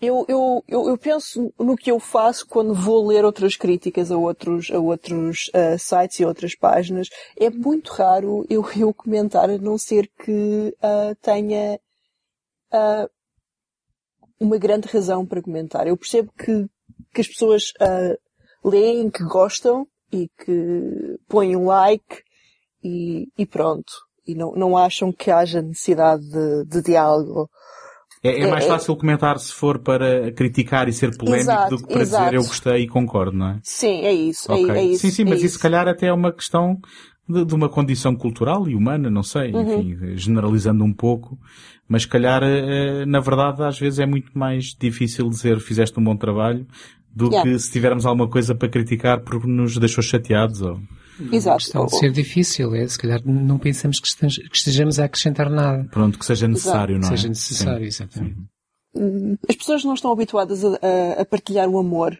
[SPEAKER 5] Eu, eu, eu, eu penso no que eu faço quando vou ler outras críticas a outros, a outros ah, sites e outras páginas. É muito raro eu, eu comentar, a não ser que ah, tenha ah, uma grande razão para comentar. Eu percebo que, que as pessoas ah, leem, que gostam e que põem um like e, e pronto. E não, não acham que haja necessidade de, de diálogo.
[SPEAKER 3] É, é mais
[SPEAKER 5] É- é-
[SPEAKER 3] fácil comentar se for para criticar e ser polémico
[SPEAKER 5] Exato,
[SPEAKER 3] do que para
[SPEAKER 5] exato.
[SPEAKER 3] dizer eu gostei e concordo, não é?
[SPEAKER 5] Sim, é isso. é-
[SPEAKER 3] Ok.
[SPEAKER 5] É, isso
[SPEAKER 3] sim, sim, mas isso
[SPEAKER 5] isso.
[SPEAKER 3] se calhar até é uma questão de, de uma condição cultural e humana, não sei,
[SPEAKER 5] Uhum.
[SPEAKER 3] enfim, generalizando um pouco, mas se calhar, eh, na verdade, às vezes é muito mais difícil dizer fizeste um bom trabalho do
[SPEAKER 5] Yeah.
[SPEAKER 3] que se tivermos alguma coisa para criticar porque nos deixou chateados ou...
[SPEAKER 5] Exato.
[SPEAKER 4] questão de ser difícil, é, se calhar não pensamos que estejamos, que estejamos a acrescentar nada.
[SPEAKER 3] Pronto, que seja necessário,
[SPEAKER 4] Que
[SPEAKER 3] não é?
[SPEAKER 4] seja necessário,
[SPEAKER 3] Sim.
[SPEAKER 4] exatamente.
[SPEAKER 5] As pessoas não estão habituadas a, a- a partilhar o amor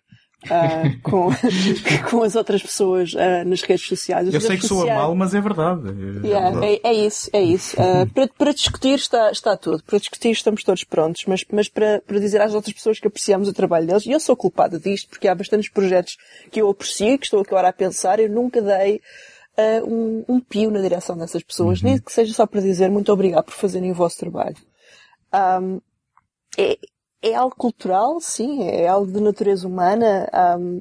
[SPEAKER 5] ah, com, com as outras pessoas ah, nas redes sociais. As
[SPEAKER 3] Eu sei que sou mal, mas é verdade. É
[SPEAKER 5] Yeah,
[SPEAKER 3] verdade.
[SPEAKER 5] é, é isso, é isso. Ah, para, para discutir está, está tudo. Para discutir estamos todos prontos. Mas, mas para, para dizer às outras pessoas que apreciamos o trabalho deles, e eu sou culpada disto, porque há bastantes projetos que eu aprecio, que estou agora a pensar, eu nunca dei um, um pio na direção dessas pessoas, nem que seja só para dizer muito obrigado por fazerem o vosso trabalho. Ahm, é, é algo cultural, sim, é algo de natureza humana. ahm,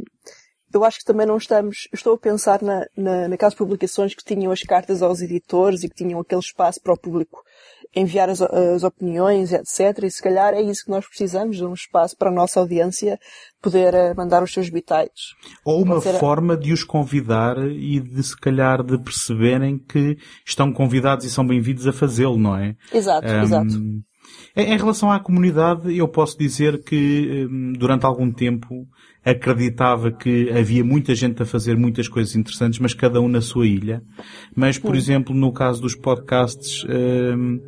[SPEAKER 5] eu acho que também não estamos. Estou a pensar na, na, naquelas publicações que tinham as cartas aos editores e que tinham aquele espaço para o público enviar as, as opiniões, etc. E se calhar é isso que nós precisamos, de um espaço para a nossa audiência poder eh, mandar os seus bitites.
[SPEAKER 3] Ou uma
[SPEAKER 5] ser-
[SPEAKER 3] forma de os convidar e de se calhar de perceberem que estão convidados e são bem-vindos a fazê-lo, não é?
[SPEAKER 5] Exato,
[SPEAKER 3] Ahm,
[SPEAKER 5] exato.
[SPEAKER 3] Em relação à comunidade, eu posso dizer que hum, durante algum tempo acreditava que havia muita gente a fazer muitas coisas interessantes, mas cada um na sua ilha. Mas, por exemplo, no caso dos podcasts, hum,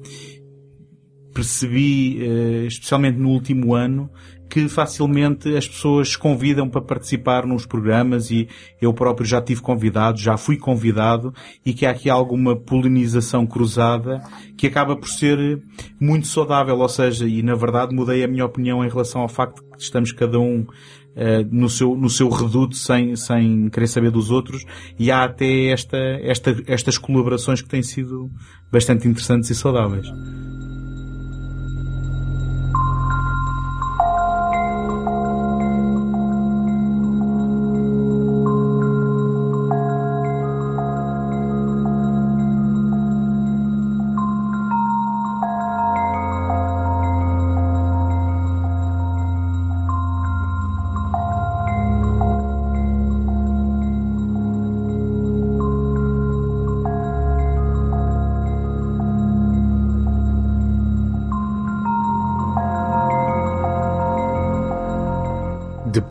[SPEAKER 3] percebi, eh, especialmente no último ano, que facilmente as pessoas convidam para participar nos programas e eu próprio já tive convidado, já fui convidado e que há aqui alguma polinização cruzada que acaba por ser muito saudável, ou seja, e na verdade mudei a minha opinião em relação ao facto de que estamos cada um eh, no seu, no seu reduto sem, sem querer saber dos outros e há até esta, esta, estas colaborações que têm sido bastante interessantes e saudáveis.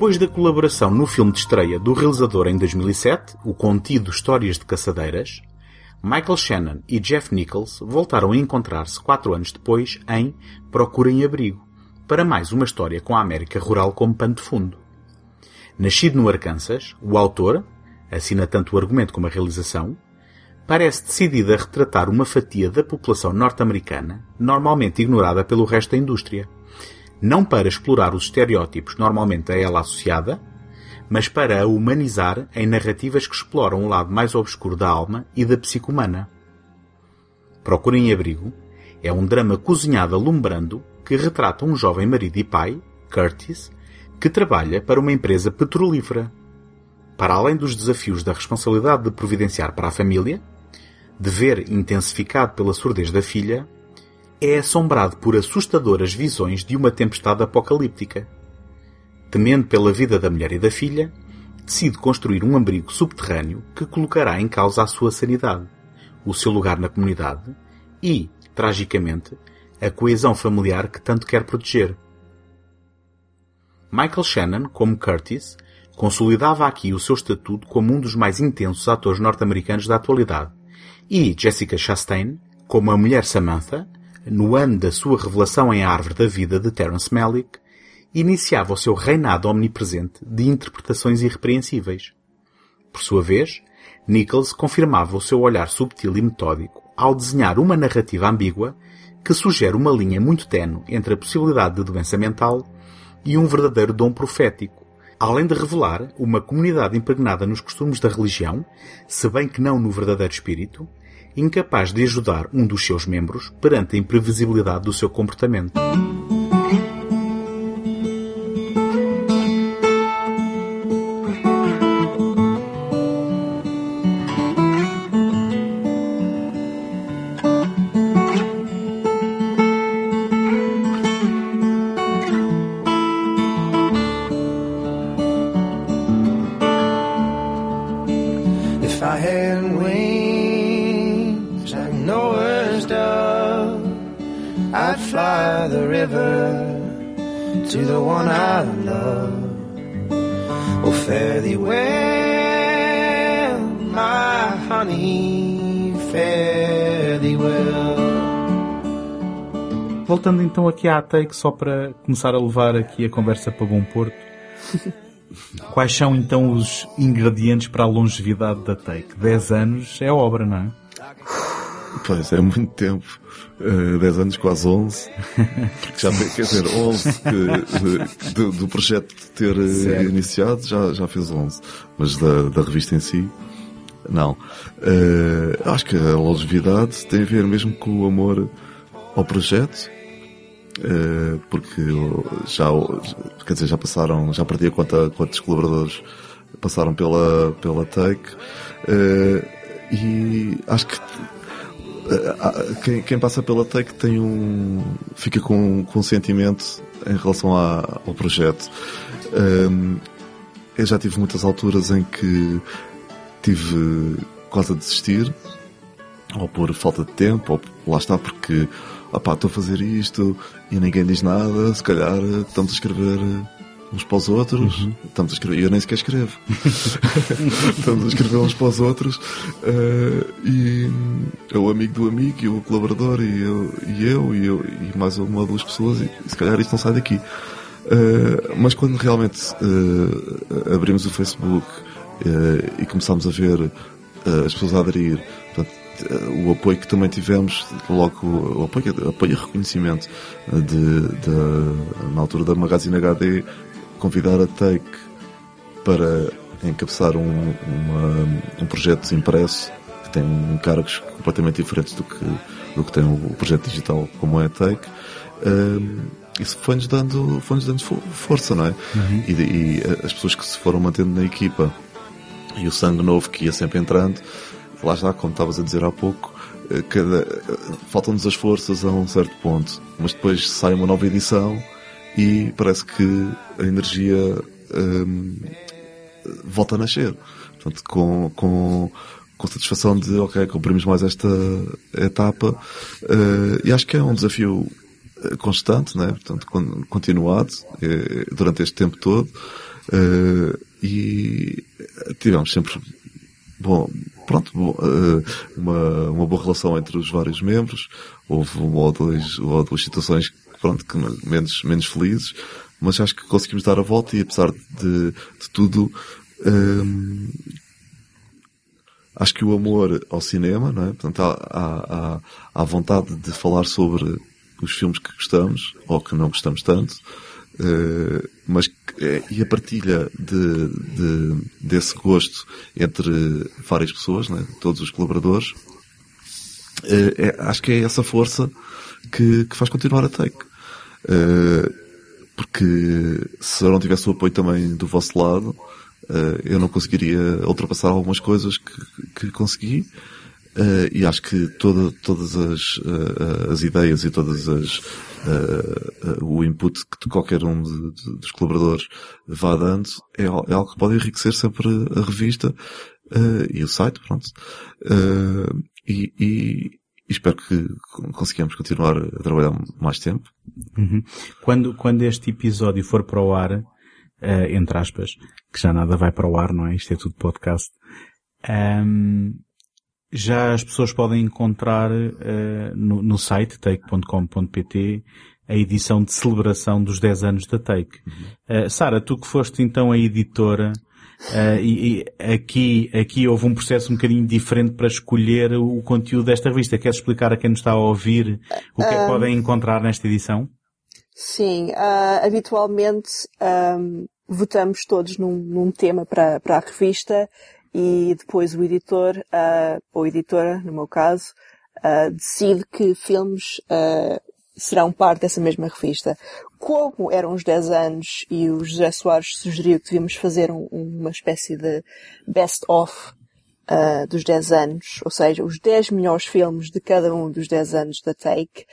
[SPEAKER 3] Depois da colaboração no filme de estreia do realizador em 2007, o contido Histórias de Caçadeiras, Michael Shannon e Jeff Nichols voltaram a encontrar-se quatro anos depois em Procura em Abrigo, para mais uma história com a América rural como pano de fundo. Nascido no Arkansas, o autor, assina tanto o argumento como a realização, parece decidido a retratar uma fatia da população norte-americana normalmente ignorada pelo resto da indústria. Não para explorar os estereótipos normalmente a ela associada, mas para a humanizar em narrativas que exploram o lado mais obscuro da alma e da psique humana. Procurem Abrigo é um drama cozinhado alumbrando que retrata um jovem marido e pai, Curtis, que trabalha para uma empresa petrolífera. Para além dos desafios da responsabilidade de providenciar para a família, dever intensificado pela surdez da filha, é assombrado por assustadoras visões de uma tempestade apocalíptica. Temendo pela vida da mulher e da filha, decide construir um abrigo subterrâneo que colocará em causa a sua sanidade, o seu lugar na comunidade e, tragicamente, a coesão familiar que tanto quer proteger. Michael Shannon, como Curtis, consolidava aqui o seu estatuto como um dos mais intensos atores norte-americanos da atualidade, e Jessica Chastain, como a mulher Samantha, no ano da sua revelação em Árvore da Vida de Terence Malick, iniciava o seu reinado omnipresente de interpretações irrepreensíveis. Por sua vez, Nichols confirmava o seu olhar subtil e metódico ao desenhar uma narrativa ambígua que sugere uma linha muito tenue entre a possibilidade de doença mental e um verdadeiro dom profético, além de revelar uma comunidade impregnada nos costumes da religião, se bem que não no verdadeiro espírito, incapaz de ajudar um dos seus membros perante a imprevisibilidade do seu comportamento.
[SPEAKER 9] Então aqui à take, só para começar a levar aqui a conversa para Bom Porto. Quais são então os ingredientes para a longevidade da take? 10 anos é obra, não é?
[SPEAKER 6] Pois, é muito tempo. Uh, 10 anos, quase 11. Já, tem- quer dizer, 11 que, de- do, do projeto ter uh,
[SPEAKER 9] Certo.
[SPEAKER 6] iniciado, já, já fez 11. Mas da, da revista em si, não. Uh, acho que a longevidade tem a ver mesmo com o amor ao projeto. Uh, porque já, quer dizer, já passaram, já perdi a conta quantos colaboradores passaram pela, pela Take. Uh, e acho que ah, quem, quem passa pela Take tem um. fica com, com um sentimento em relação ao projeto. Eu já tive muitas alturas em que tive quase a desistir, ou por falta de tempo, ou lá está porque opá, estou a fazer isto e ninguém diz nada, se calhar estamos a escrever uns para os outros, estamos a escrever, e eu nem sequer escrevo. estamos a escrever uns para os outros eh, e é o amigo do amigo e o colaborador e eu e, eu, e, eu, e mais uma ou duas pessoas e, se calhar isto não sai daqui. Eh, mas quando realmente eh, abrimos o Facebook eh, e começámos a ver eh, as pessoas a aderir, eh, o apoio que também tivemos, logo o apoio, apoio e reconhecimento eh, de, de- na altura da Magazine HD, convidar a Take para encabeçar um, uma- um projeto impresso que tem encargos completamente diferentes do que, do que tem o, projeto digital como é a Take. Ehm, isso foi-nos dando, foi-nos dando fo- força, não é? E, de- e as pessoas que se foram mantendo na equipa e o sangue novo que ia sempre entrando, lá está, como estavas a dizer há pouco, eh, cada, eh, faltam-nos as forças a um certo ponto, mas depois sai uma nova edição e parece que a energia hum, volta a nascer. Portanto, com, com, com satisfação de, ok, cumprimos mais esta etapa. eh, e acho que é um desafio constante, né? Portanto, con- continuado durante este tempo todo. Eh, e tivemos sempre, bom, pronto, eh, uma, uma boa relação entre os vários membros. Houve uma ou, dois, uma ou duas situações, pronto, que menos, menos felizes, mas acho que conseguimos dar a volta e apesar de, de tudo, ehm, acho que o amor ao cinema, não é? Portanto, há, há, há vontade de falar sobre os filmes que gostamos ou que não gostamos tanto, eh, mas eh, e a partilha de, de- desse gosto entre várias pessoas, não é? todos os colaboradores, eh, é- acho que é essa força que, que faz continuar a take. Eh, porque se eu não tivesse o apoio também do vosso lado, eu não conseguiria ultrapassar algumas coisas que, que consegui. Eh, e acho que toda, todas as, eh, as ideias e todas as eh, o input que qualquer um de- de- dos colaboradores vá dando é, é algo que pode enriquecer sempre a revista e o site, pronto. E, e- espero que consigamos continuar a trabalhar mais tempo.
[SPEAKER 3] Uhum. Quando, quando este episódio for para o ar, entre aspas, que já nada vai para o ar, não é? Isto é tudo podcast. ahm, já as pessoas podem encontrar eh, no, no site take.com.pt a edição de celebração dos 10 anos da Take. Eh, Sara, tu que foste então a editora, eh, e, e aqui, aqui houve um processo um bocadinho diferente para escolher o conteúdo desta revista. Queres explicar a quem nos está a ouvir o que é que podem encontrar nesta edição?
[SPEAKER 5] Sim, ah, habitualmente ahm, votamos todos num, num tema para, para a revista e depois o editor, ah, ou editora, no meu caso, ah, decide que filmes ah, serão parte dessa mesma revista. Como eram os 10 anos e o José Soares sugeriu que devíamos fazer um- uma espécie de best-of ah, dos 10 anos, ou seja, os 10 melhores filmes de cada um dos 10 anos da Take,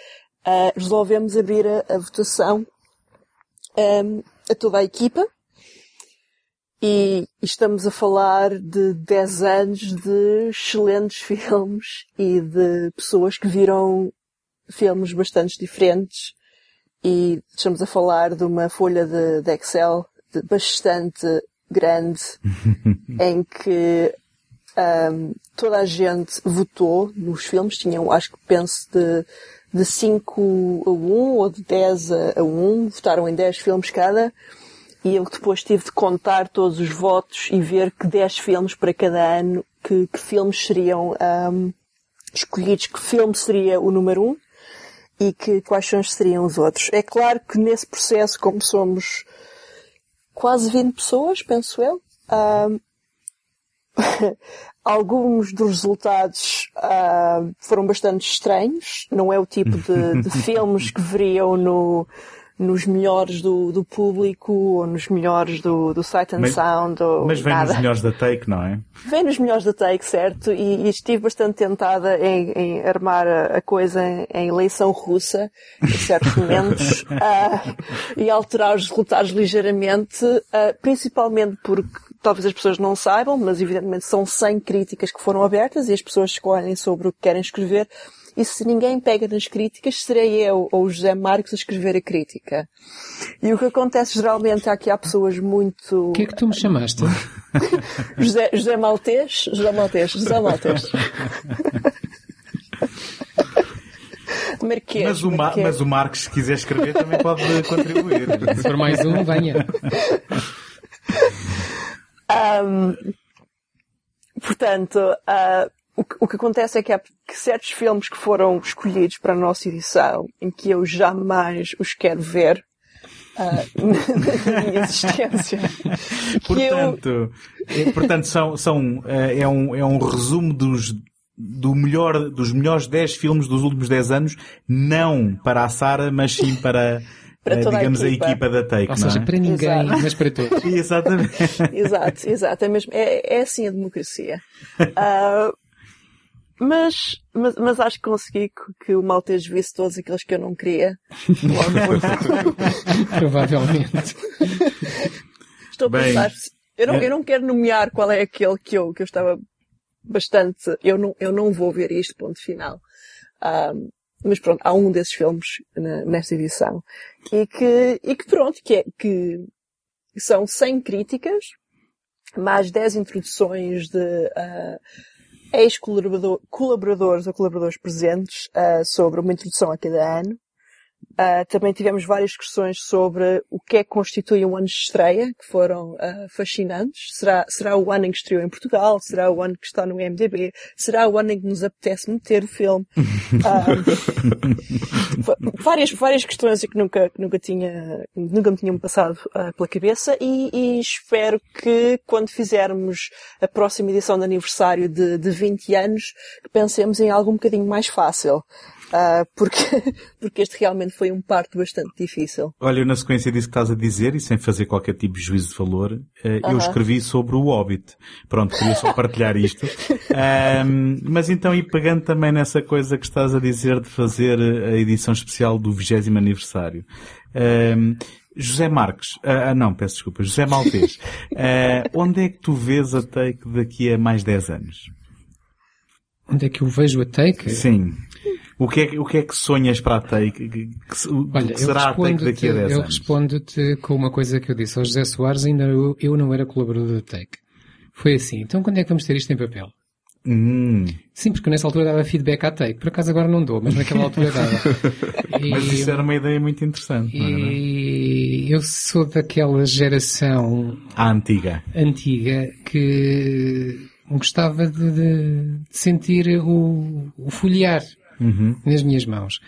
[SPEAKER 5] ah, resolvemos abrir a, a votação ahm, a toda a equipa e estamos a falar de 10 anos de excelentes filmes e de pessoas que viram filmes bastante diferentes. E estamos a falar de uma folha de, de Excel de bastante grande em que ahm, toda a gente votou nos filmes, tinham, acho que penso, de, de 5 a 1 ou de 10 a, a 1, votaram em 10 filmes cada, e eu depois tive de contar todos os votos e ver que 10 filmes para cada ano, que, que filmes seriam ahm, escolhidos, que filme seria o número 1 e que quais seriam os outros. É claro que nesse processo, como somos quase 20 pessoas, penso eu, ahm, alguns dos resultados ah, foram bastante estranhos. Não é o tipo de, de filmes que veriam no, nos melhores do, do público ou nos melhores do, do Sight and
[SPEAKER 3] Mas-
[SPEAKER 5] Sound ou
[SPEAKER 3] Mas vem
[SPEAKER 5] nada.
[SPEAKER 3] nos melhores da Take, não é?
[SPEAKER 5] Vem nos melhores da Take, certo? E, e estive bastante tentada em, em armar a, a coisa em, em eleição russa, em certos momentos, ah, e alterar os resultados ligeiramente, ah, principalmente porque talvez as pessoas não saibam, mas evidentemente são 100 críticas que foram abertas e as pessoas escolhem sobre o que querem escrever. E se ninguém pega nas críticas, serei eu ou o José Marcos a escrever a crítica. E o que acontece geralmente é que há pessoas muito...
[SPEAKER 4] O que é que tu me chamaste?
[SPEAKER 5] José, José Maltês, José Maltês, José Maltês. Marquês,
[SPEAKER 3] Mas o, Ma-
[SPEAKER 5] Marquês.
[SPEAKER 3] mas o Marcos, se quiser escrever, também pode contribuir.
[SPEAKER 4] Se for mais um, venha.
[SPEAKER 5] Ahm, portanto, ah, o, que, o que acontece é que há que certos filmes que foram escolhidos para a nossa edição, em que eu jamais os quero ver, ah, na minha existência. que eu,
[SPEAKER 3] Portanto, é, portanto são, são, eh, é, um, é um resumo dos, do melhor, dos melhores 10 filmes dos últimos 10 anos, não para a Sara, mas sim para,
[SPEAKER 5] Para
[SPEAKER 3] eh,
[SPEAKER 5] toda a
[SPEAKER 3] digamos, a
[SPEAKER 5] equipa.
[SPEAKER 3] equipa da Take,
[SPEAKER 4] Ou
[SPEAKER 3] não
[SPEAKER 4] seja,
[SPEAKER 3] é?
[SPEAKER 4] para ninguém,
[SPEAKER 5] Exato.
[SPEAKER 4] mas para todos.
[SPEAKER 3] Exatamente.
[SPEAKER 5] exato, exato, é mesmo, é, é assim a democracia. Ah, mas, mas, mas acho que consegui que, o Maltês visse todos aqueles que eu não queria.
[SPEAKER 4] Provavelmente.
[SPEAKER 5] Estou a
[SPEAKER 3] Bem,
[SPEAKER 5] pensar, se- eu não,
[SPEAKER 3] é-
[SPEAKER 5] eu não quero nomear qual é aquele que eu, que eu estava bastante, eu não, eu não vou ver isto, ponto final. Ahm, mas pronto, há um desses filmes na- nesta edição. E que, e que pronto, que é, que são 100 críticas, mais 10 introduções de ah, ex-colaborador- colaboradores ou colaboradores presentes ah, sobre uma introdução a cada ano. Ah, também tivemos várias questões sobre o que é que constitui um ano de estreia, que foram ah, fascinantes. Será, será o ano em que estreou em Portugal? Será o ano que está no MDB? Será o ano em que nos apetece meter o filme? Va- várias, várias questões que nunca, que nunca tinha, nunca me tinham passado pela cabeça e, e espero que quando fizermos a próxima edição de aniversário de, de 20 anos, que pensemos em algo um bocadinho mais fácil. Ah, porque, porque este realmente foi um parto bastante difícil.
[SPEAKER 3] Olha, eu na sequência disso que estás a dizer, e sem fazer qualquer tipo de juízo de valor, eh, eu
[SPEAKER 5] Aham.
[SPEAKER 3] escrevi sobre o Hobbit. Pronto, queria só partilhar isto. Ahm, mas então, e pegando também nessa coisa que estás a dizer de fazer a edição especial do 20 aniversário. Ahm, José Marques, ah, ah, não, peço desculpa, José Maltês, ah, onde é que tu vês a take daqui a mais 10 anos?
[SPEAKER 4] Onde é que eu vejo a take?
[SPEAKER 3] Sim. O que é, que- o que, é que sonhas para a take? Que, o
[SPEAKER 4] Olha,
[SPEAKER 3] que
[SPEAKER 4] eu
[SPEAKER 3] será a take daqui a 10
[SPEAKER 4] eu
[SPEAKER 3] anos?
[SPEAKER 4] respondo-te com uma coisa que eu disse ao José Soares, ainda eu, eu não era colaborador da take. Foi assim, então quando é que vamos ter isto em papel?
[SPEAKER 3] Hum.
[SPEAKER 4] Sim, porque eu nessa altura dava feedback à take. Por acaso agora não dou, mas naquela altura dava. E-
[SPEAKER 3] Mas isso era uma ideia muito interessante, não era?
[SPEAKER 4] E eu sou daquela geração
[SPEAKER 3] A antiga.
[SPEAKER 4] antiga que gostava de, de sentir o, o folhear
[SPEAKER 3] Uhum.
[SPEAKER 4] nas minhas mãos.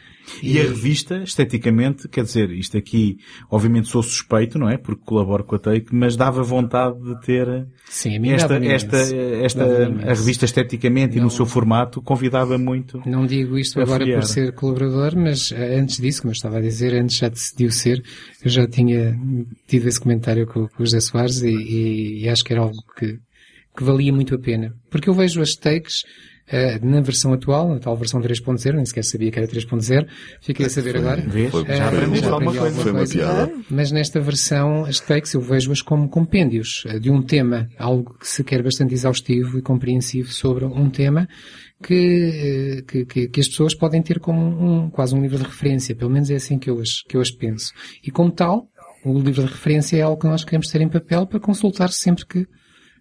[SPEAKER 3] E a revista, esteticamente, quer dizer, isto aqui, obviamente sou suspeito, não é? Porque colaboro com a Take, mas dava vontade de ter
[SPEAKER 4] Sim,
[SPEAKER 3] esta, esta, esta, a revista esteticamente e no
[SPEAKER 4] Não.
[SPEAKER 3] seu formato convidava muito.
[SPEAKER 4] Não digo isto agora por ser colaborador, mas eh, antes disso, como eu estava a dizer, antes já decidiu ser, eu já tinha tido esse comentário com, com o José Soares e, e- e acho que era algo que, que valia muito a pena. Porque eu vejo as takes eh, na versão atual, na tal versão 3.0, nem sequer sabia que era 3.0, fiquei a saber agora.
[SPEAKER 3] Vês?
[SPEAKER 6] Foi-
[SPEAKER 3] Já
[SPEAKER 4] Eh, já
[SPEAKER 3] alguma
[SPEAKER 4] aprendi
[SPEAKER 3] coisa.
[SPEAKER 6] Foi uma piada.
[SPEAKER 4] Mas nesta versão, as takes eu vejo-as como compêndios eh, de um tema, algo que se quer bastante exaustivo e compreensivo sobre um tema que, eh, que, que- que as pessoas podem ter como um, quase um livro de referência, pelo menos é assim que eu as, que eu as penso. E como tal, o livro de referência é algo que nós queremos ter em papel para consultar sempre que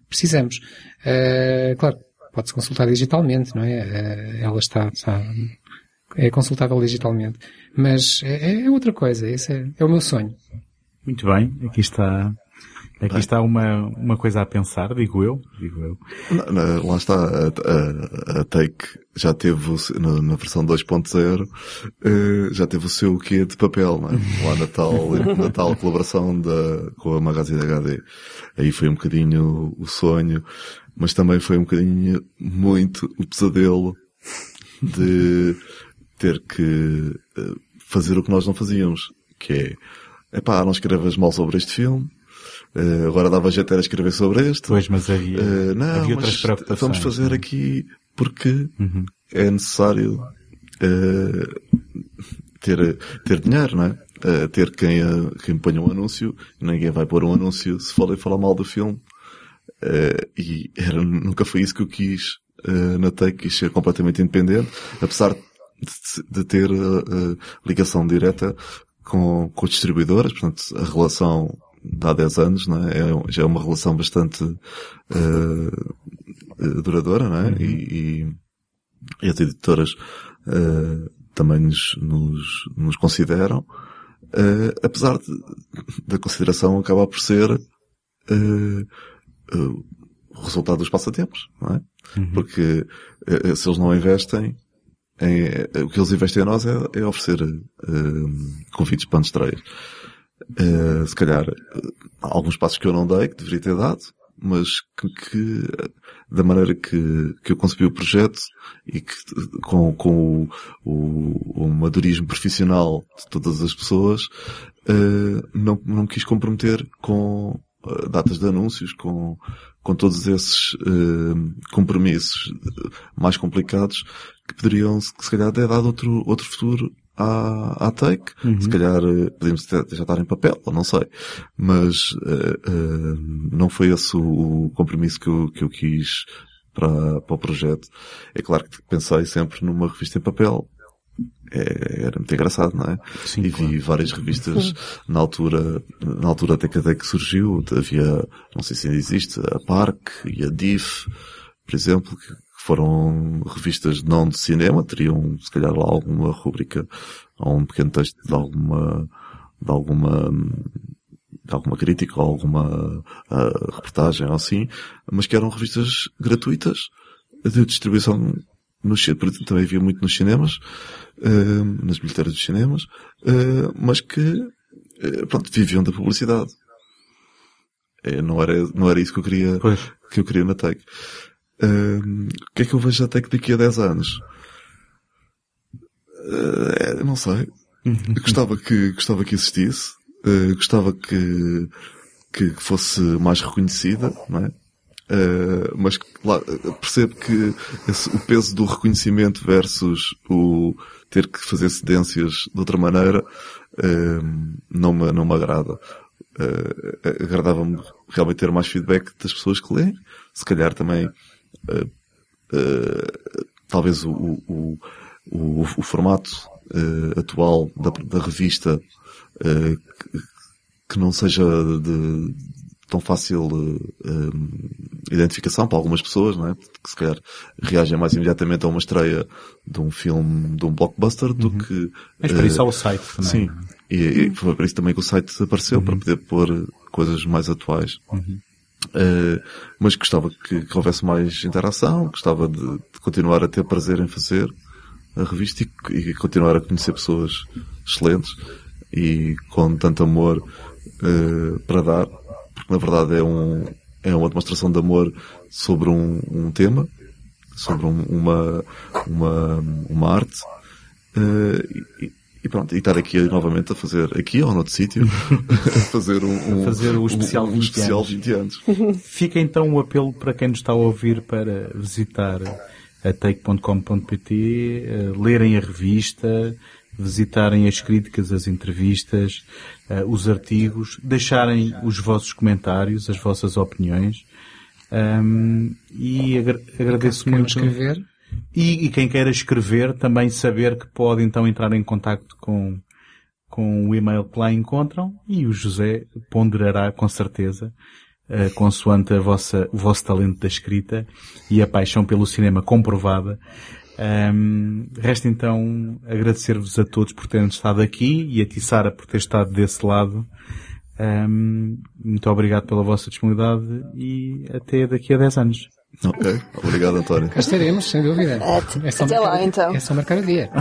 [SPEAKER 4] precisamos. Eh, claro, pode-se consultar digitalmente, não é? Eh, ela está, está é consultável digitalmente. Mas é, é outra coisa, esse é, é o meu sonho.
[SPEAKER 3] Muito bem, aqui está, aqui está uma, uma coisa a pensar, digo eu, digo eu.
[SPEAKER 6] Lá está, a, a- a Take já teve, o na, na versão 2.0, eh, já teve o seu quê de papel, não é? Lá na tal, na tal colaboração da, com a Magazine HD. Aí foi um bocadinho o sonho, mas também foi um bocadinho muito o pesadelo de ter que eh, fazer o que nós não fazíamos, que é, epá, não escrevas mal sobre este filme, eh, agora dava jeito era escrever sobre este.
[SPEAKER 3] Pois, mas havia,
[SPEAKER 6] Eh, não,
[SPEAKER 3] havia
[SPEAKER 6] mas
[SPEAKER 3] outras preocupações.
[SPEAKER 6] vamos fazer aqui porque
[SPEAKER 3] Uhum.
[SPEAKER 6] é necessário eh, ter, ter dinheiro, não é? Eh, ter quem, eh, quem ponha um anúncio. Ninguém vai pôr um anúncio se for falar mal do filme. Eh, e era, nunca foi isso que eu quis eh, na Take, quis ser completamente independente, apesar de, de ter ligação direta com, com as distribuidoras, portanto, a relação de há 10 anos, não é? É- já é uma relação bastante eh, duradoura, não é? E, e, e as editoras eh, também nos, nos, nos consideram, eh, apesar de, da consideração acabar por ser eh, o resultado dos passatempos, não é? Porque eh, se eles não investem, em, eh, o que eles investem em nós é, é oferecer eh, convites para estreias. Eh, se calhar, eh, alguns passos que eu não dei, que deveria ter dado, mas que, que, eh, da maneira que, que eu concebi o projeto e que com, com o, o, o madurismo profissional de todas as pessoas, eh, não, não quis comprometer com datas de anúncios, com, com todos esses eh, compromissos mais complicados que poderiam, se calhar, ter dado outro, outro futuro à, à take. Se calhar eh, podemos ter- já estar em papel, ou não sei. Mas eh, eh, não foi esse o, o compromisso que eu, que eu quis para, para o projeto. É claro que pensei sempre numa revista em papel, é- era muito engraçado, não é?
[SPEAKER 3] Sim,
[SPEAKER 6] e vi várias revistas na altura, na altura até que até que surgiu, havia, não sei se ainda existe, a Park e a DIF, por exemplo, que foram revistas não de cinema, teriam se calhar lá alguma rubrica ou um pequeno texto de alguma, de alguma, de alguma crítica ou alguma ah, reportagem ou assim, mas que eram revistas gratuitas de distribuição por- também havia muito nos cinemas, eh, nas bilheteiras dos cinemas, eh, mas que, pronto, viviam da publicidade. Eh, não era, não era isso que eu queria,
[SPEAKER 3] Pois.
[SPEAKER 6] que eu queria na Take. O que é que eu vejo até que daqui a 10 anos? Eh, não sei. gostava que, gostava que existisse. eh, gostava que, que fosse mais reconhecida, não é? Eh, mas lá, percebo que esse- o peso do reconhecimento versus o ter que fazer cedências de outra maneira eh, não, me, não me agrada. Eh, Agradava-me realmente ter mais feedback das pessoas que leem. Se calhar também eh, eh, talvez o, o, o, o, formato eh, atual da, da revista que, que não seja de tão fácil eh, identificação para algumas pessoas, não é? Que se calhar reagem mais imediatamente a uma estreia de um filme, de um blockbuster, do que...
[SPEAKER 3] Mas para isso há o site também.
[SPEAKER 6] Sim. E, e foi para isso também que o site apareceu, para poder pôr coisas mais atuais. Eh, mas gostava que, que houvesse mais interação, gostava de, de continuar a ter prazer em fazer a revista e, e continuar a conhecer pessoas excelentes e com tanto amor eh, para dar, porque na verdade é, um, é uma demonstração de amor sobre um, um tema, sobre um- uma, uma, uma arte, eh, e, e pronto, e estar aqui novamente a fazer, aqui ou noutro sítio, a fazer um, um-
[SPEAKER 3] fazer o especial
[SPEAKER 6] um, um
[SPEAKER 3] 20
[SPEAKER 6] especial
[SPEAKER 3] anos.
[SPEAKER 6] 20 anos.
[SPEAKER 3] Fica então o apelo para quem nos está a ouvir para visitar a take.com.pt, eh, lerem a revista, visitarem as críticas, as entrevistas, eh, os artigos, deixarem os vossos comentários, as vossas opiniões. Ahm, e agra- agradeço
[SPEAKER 10] Quero
[SPEAKER 3] muito.
[SPEAKER 10] escrever.
[SPEAKER 3] E, e quem queira escrever também saber que pode então entrar em contacto com, com o e-mail que lá encontram e o José ponderará com certeza, eh, consoante a vossa, o vosso talento da escrita e a paixão pelo cinema comprovada. Ahm, resta então agradecer-vos a todos por terem estado aqui e a ti Sara por ter estado desse lado. Ahm, muito obrigado pela vossa disponibilidade e até daqui a 10 anos.
[SPEAKER 6] Ok, obrigado António.
[SPEAKER 10] Cá estaremos, sem dúvida.
[SPEAKER 4] Até-
[SPEAKER 10] É só
[SPEAKER 4] até
[SPEAKER 10] marcar
[SPEAKER 4] lá, então.
[SPEAKER 10] É só marcar o dia.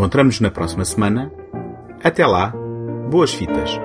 [SPEAKER 3] Encontramos-nos na próxima semana. Até lá, boas fitas.